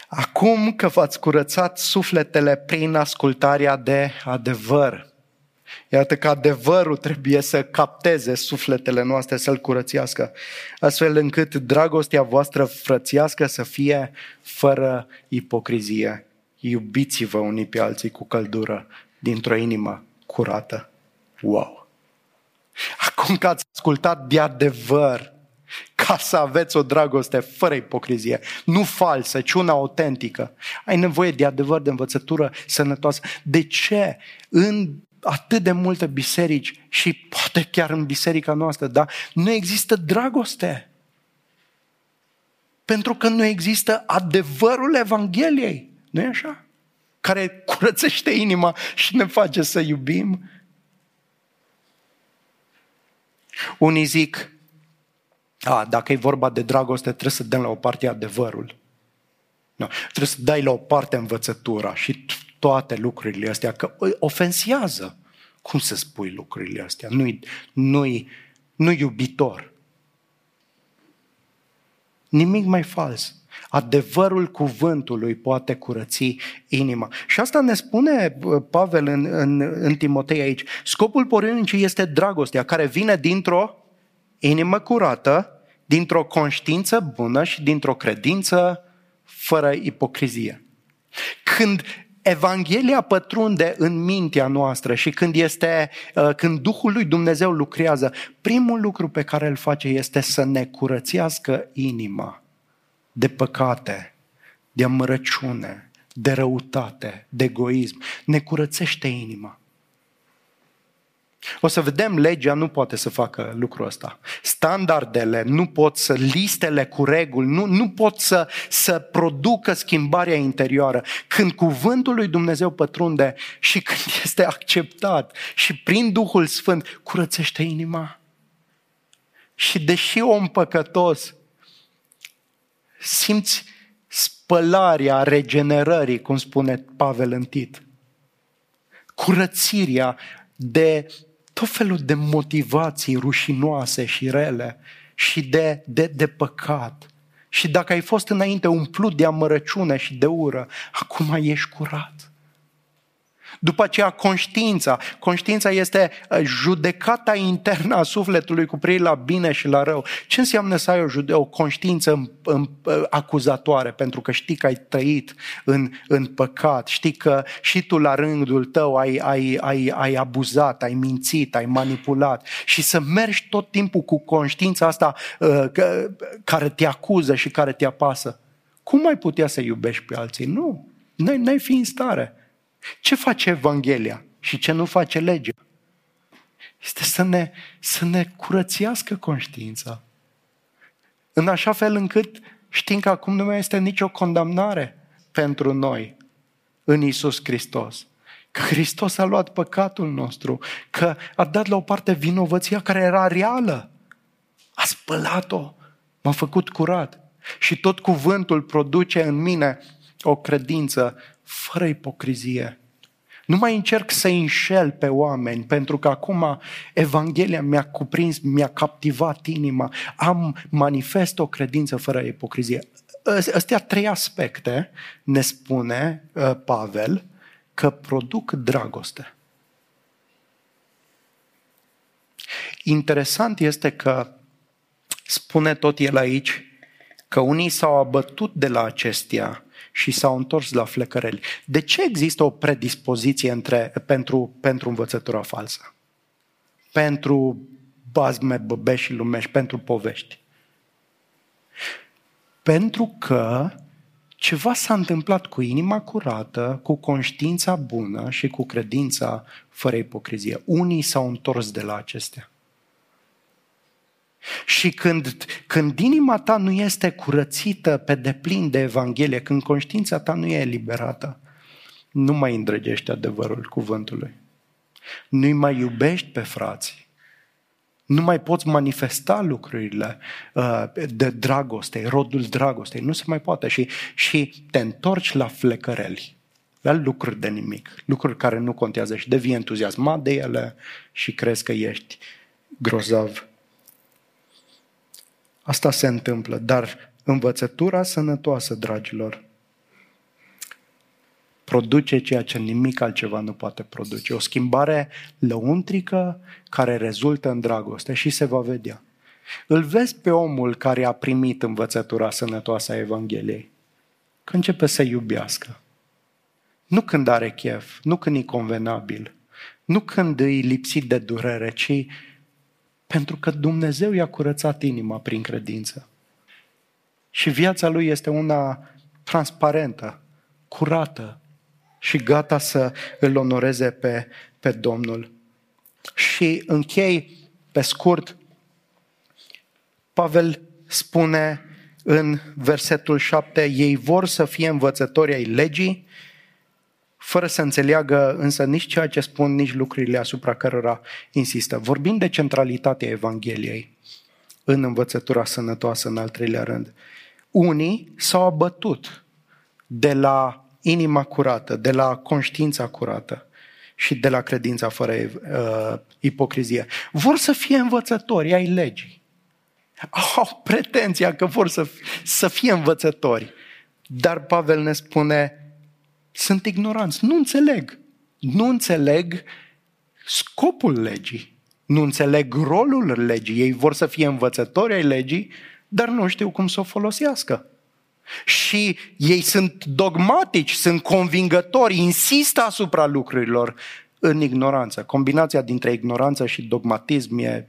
Acum că v-ați curățat sufletele prin ascultarea de adevăr. Iată că adevărul trebuie să capteze sufletele noastre, să-l curățească, astfel încât dragostea voastră frățiască să fie fără ipocrizie. Iubiți-vă unii pe alții cu căldură dintr-o inimă curată. Wow! Acum că ați ascultat de adevăr, ca să aveți o dragoste fără ipocrizie, nu falsă, ci una autentică. Ai nevoie de adevăr, de învățătură sănătoasă. De ce în atât de multe biserici și poate chiar în biserica noastră, da, nu există dragoste? Pentru că nu există adevărul Evangheliei. nu e așa? Care curățește inima și ne face să iubim unii zic, a, dacă e vorba de dragoste, trebuie să dăm la o parte adevărul. Nu, trebuie să dai la o parte învățătura și toate lucrurile astea, că ofensează. Cum să spui lucrurile astea? Nu-i, nu-i, nu iubitor. Nimic mai fals. Adevărul cuvântului poate curăți inima. Și asta ne spune Pavel în, în, în Timotei aici. Scopul poruncii este dragostea care vine dintr-o inimă curată, dintr-o conștiință bună și dintr-o credință fără ipocrizie. Când Evanghelia pătrunde în mintea noastră și când, este, uh, când Duhul lui Dumnezeu lucrează, primul lucru pe care îl face este să ne curățească inima de păcate, de amărăciune, de răutate, de egoism. Ne curățește inima. O să vedem, legea nu poate să facă lucrul ăsta. Standardele nu pot să, listele cu reguli, nu, nu pot să, să producă schimbarea interioară. Când cuvântul lui Dumnezeu pătrunde și când este acceptat și prin Duhul Sfânt curățește inima. Și deși om păcătos simți spălarea regenerării, cum spune Pavel în Tit. Curățirea de tot felul de motivații rușinoase și rele și de, de, de păcat. Și dacă ai fost înainte umplut de amărăciune și de ură, acum ești curat. După aceea conștiința. Conștiința este uh, judecata internă a sufletului cu privire la bine și la rău. Ce înseamnă să ai o, jude- o conștiință uh, acuzatoare? Pentru că știi că ai trăit în, în păcat, știi că și tu la rândul tău ai, ai, ai, ai abuzat, ai mințit, ai manipulat și să mergi tot timpul cu conștiința asta uh, care te acuză și care te apasă. Cum mai putea să iubești pe alții? Nu, n-ai, n-ai fi în stare. Ce face Evanghelia și ce nu face legea? Este să ne, să ne curățească conștiința. În așa fel încât știm că acum nu mai este nicio condamnare pentru noi în Isus Hristos. Că Hristos a luat păcatul nostru, că a dat la o parte vinovăția care era reală. A spălat-o, m-a făcut curat. Și tot cuvântul produce în mine o credință fără ipocrizie. Nu mai încerc să înșel pe oameni, pentru că acum Evanghelia mi-a cuprins, mi-a captivat inima. Am manifest o credință fără ipocrizie. Astea trei aspecte, ne spune uh, Pavel, că produc dragoste. Interesant este că spune tot el aici că unii s-au abătut de la acestea și s-au întors la flecăreli. De ce există o predispoziție între, pentru, pentru învățătura falsă? Pentru bazme, băbești și lumești, pentru povești. Pentru că ceva s-a întâmplat cu inima curată, cu conștiința bună și cu credința fără ipocrizie. Unii s-au întors de la acestea. Și când, când inima ta nu este curățită pe deplin de Evanghelie, când conștiința ta nu e eliberată, nu mai îndrăgești adevărul cuvântului. Nu-i mai iubești pe frații. Nu mai poți manifesta lucrurile uh, de dragoste, rodul dragostei. Nu se mai poate. Și, și te întorci la flecăreli, la lucruri de nimic, lucruri care nu contează și devii entuziasmat de ele și crezi că ești grozav Asta se întâmplă, dar învățătura sănătoasă, dragilor, produce ceea ce nimic altceva nu poate produce. O schimbare lăuntrică care rezultă în dragoste și se va vedea. Îl vezi pe omul care a primit învățătura sănătoasă a Evangheliei. Că începe să iubească. Nu când are chef, nu când e convenabil, nu când e lipsit de durere, ci pentru că Dumnezeu i-a curățat inima prin credință. Și viața lui este una transparentă, curată și gata să îl onoreze pe, pe Domnul. Și închei pe scurt, Pavel spune în versetul 7, ei vor să fie învățători ai legii, fără să înțeleagă însă nici ceea ce spun, nici lucrurile asupra cărora insistă. Vorbim de centralitatea Evangheliei în învățătura sănătoasă, în al treilea rând. Unii s-au abătut de la inima curată, de la conștiința curată și de la credința fără uh, ipocrizie. Vor să fie învățători ai legii. Au pretenția că vor să, să fie învățători. Dar Pavel ne spune, sunt ignoranți, nu înțeleg. Nu înțeleg scopul legii. Nu înțeleg rolul legii. Ei vor să fie învățători ai legii, dar nu știu cum să o folosească. Și ei sunt dogmatici, sunt convingători, insistă asupra lucrurilor în ignoranță. Combinația dintre ignoranță și dogmatism e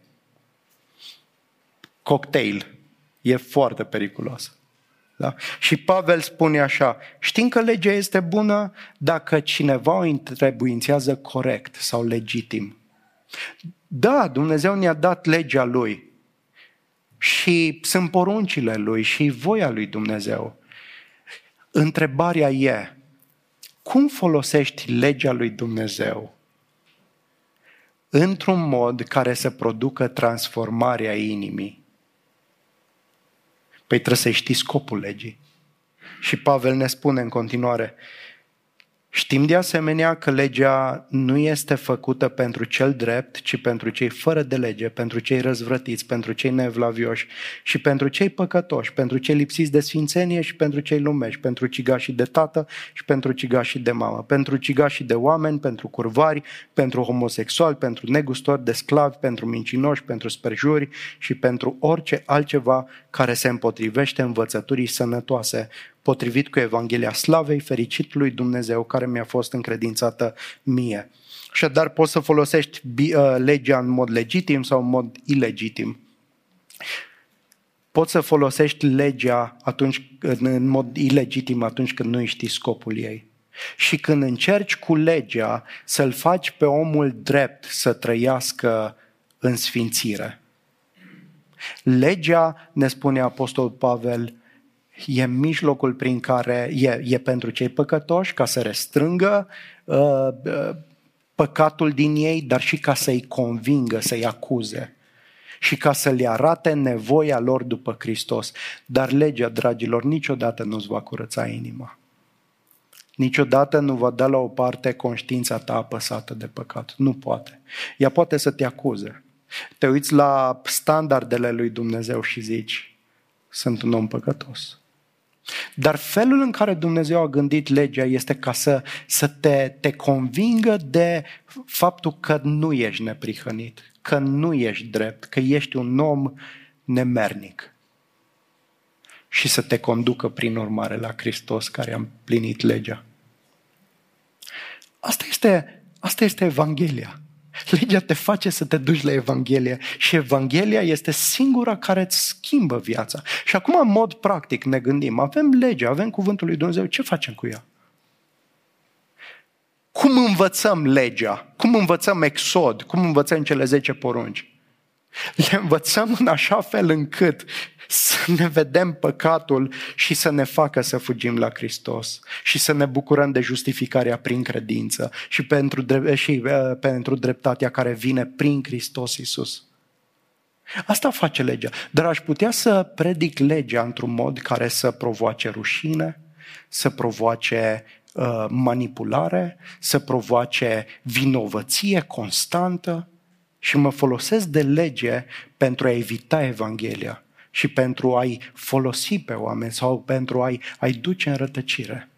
cocktail. E foarte periculoasă. Da? Și Pavel spune așa, știm că legea este bună dacă cineva o întrebuințează corect sau legitim. Da, Dumnezeu ne-a dat legea Lui și sunt poruncile Lui și voia Lui Dumnezeu. Întrebarea e, cum folosești legea Lui Dumnezeu într-un mod care să producă transformarea inimii? Păi trebuie să știi scopul legii. Și Pavel ne spune în continuare, Știm de asemenea că legea nu este făcută pentru cel drept, ci pentru cei fără de lege, pentru cei răzvrătiți, pentru cei nevlavioși și pentru cei păcătoși, pentru cei lipsiți de sfințenie și pentru cei lumești, pentru cigașii de tată și pentru cigașii de mamă, pentru cigașii de oameni, pentru curvari, pentru homosexuali, pentru negustori de sclavi, pentru mincinoși, pentru sperjuri și pentru orice altceva care se împotrivește învățăturii sănătoase, potrivit cu Evanghelia Slavei, fericitului Dumnezeu care mi-a fost încredințată mie. dar poți să folosești uh, legea în mod legitim sau în mod ilegitim. Poți să folosești legea atunci, în mod ilegitim atunci când nu știi scopul ei. Și când încerci cu legea să-l faci pe omul drept să trăiască în sfințire. Legea, ne spune Apostol Pavel, e mijlocul prin care e, e pentru cei păcătoși ca să restrângă uh, uh, păcatul din ei, dar și ca să-i convingă, să-i acuze. și ca să le arate nevoia lor după Hristos. Dar legea, dragilor, niciodată nu-ți va curăța inima. Niciodată nu va da la o parte conștiința ta apăsată de păcat. Nu poate. Ea poate să te acuze. Te uiți la standardele lui Dumnezeu și zici, sunt un om păcătos. Dar felul în care Dumnezeu a gândit legea este ca să, să te, te convingă de faptul că nu ești neprihănit, că nu ești drept, că ești un om nemernic. Și să te conducă prin urmare la Hristos care a împlinit legea. Asta este, asta este Evanghelia. Legea te face să te duci la Evanghelie și Evanghelia este singura care îți schimbă viața. Și acum, în mod practic, ne gândim, avem legea, avem cuvântul lui Dumnezeu, ce facem cu ea? Cum învățăm legea? Cum învățăm exod? Cum învățăm cele 10 porunci? Le învățăm în așa fel încât să ne vedem păcatul și să ne facă să fugim la Hristos și să ne bucurăm de justificarea prin credință și pentru, și uh, pentru dreptatea care vine prin Hristos Isus. Asta face legea. Dar aș putea să predic legea într-un mod care să provoace rușine, să provoace uh, manipulare, să provoace vinovăție constantă și mă folosesc de lege pentru a evita Evanghelia și pentru a-i folosi pe oameni sau pentru a-i, a duce în rătăcire.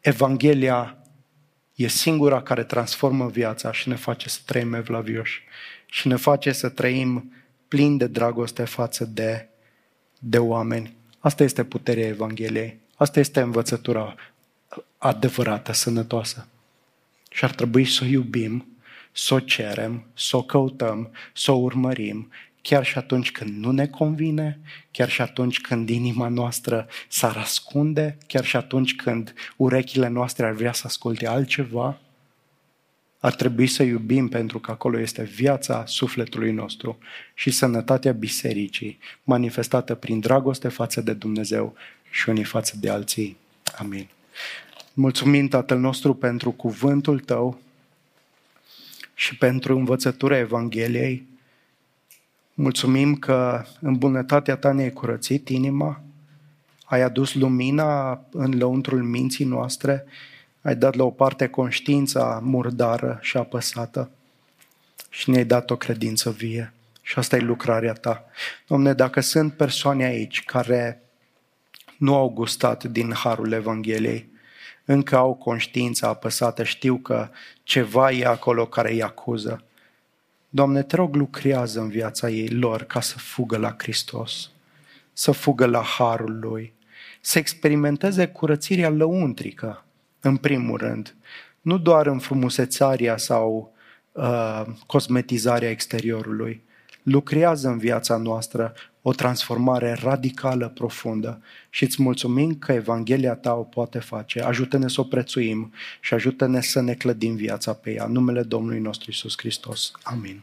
Evanghelia e singura care transformă viața și ne face să trăim evlavioși și ne face să trăim plin de dragoste față de, de oameni. Asta este puterea Evangheliei. Asta este învățătura adevărată, sănătoasă. Și ar trebui să o iubim să o cerem, să o căutăm, să o urmărim, chiar și atunci când nu ne convine, chiar și atunci când inima noastră s-ar ascunde, chiar și atunci când urechile noastre ar vrea să asculte altceva, ar trebui să iubim pentru că acolo este viața sufletului nostru și sănătatea bisericii, manifestată prin dragoste față de Dumnezeu și unii față de alții. Amin. Mulțumim, Tatăl nostru, pentru cuvântul Tău, și pentru învățătura Evangheliei. Mulțumim că în bunătatea ta ne-ai curățit inima, ai adus lumina în lăuntrul minții noastre, ai dat la o parte conștiința murdară și apăsată și ne-ai dat o credință vie. Și asta e lucrarea ta. Domne, dacă sunt persoane aici care nu au gustat din harul Evangheliei, încă au conștiința apăsată, știu că ceva e acolo care îi acuză. Doamne, te rog, lucrează în viața ei lor ca să fugă la Hristos, să fugă la Harul Lui, să experimenteze curățirea lăuntrică, în primul rând, nu doar în frumusețarea sau uh, cosmetizarea exteriorului. Lucrează în viața noastră o transformare radicală, profundă și îți mulțumim că Evanghelia ta o poate face. Ajută-ne să o prețuim și ajută-ne să ne clădim viața pe ea. În numele Domnului nostru Isus Hristos. Amin.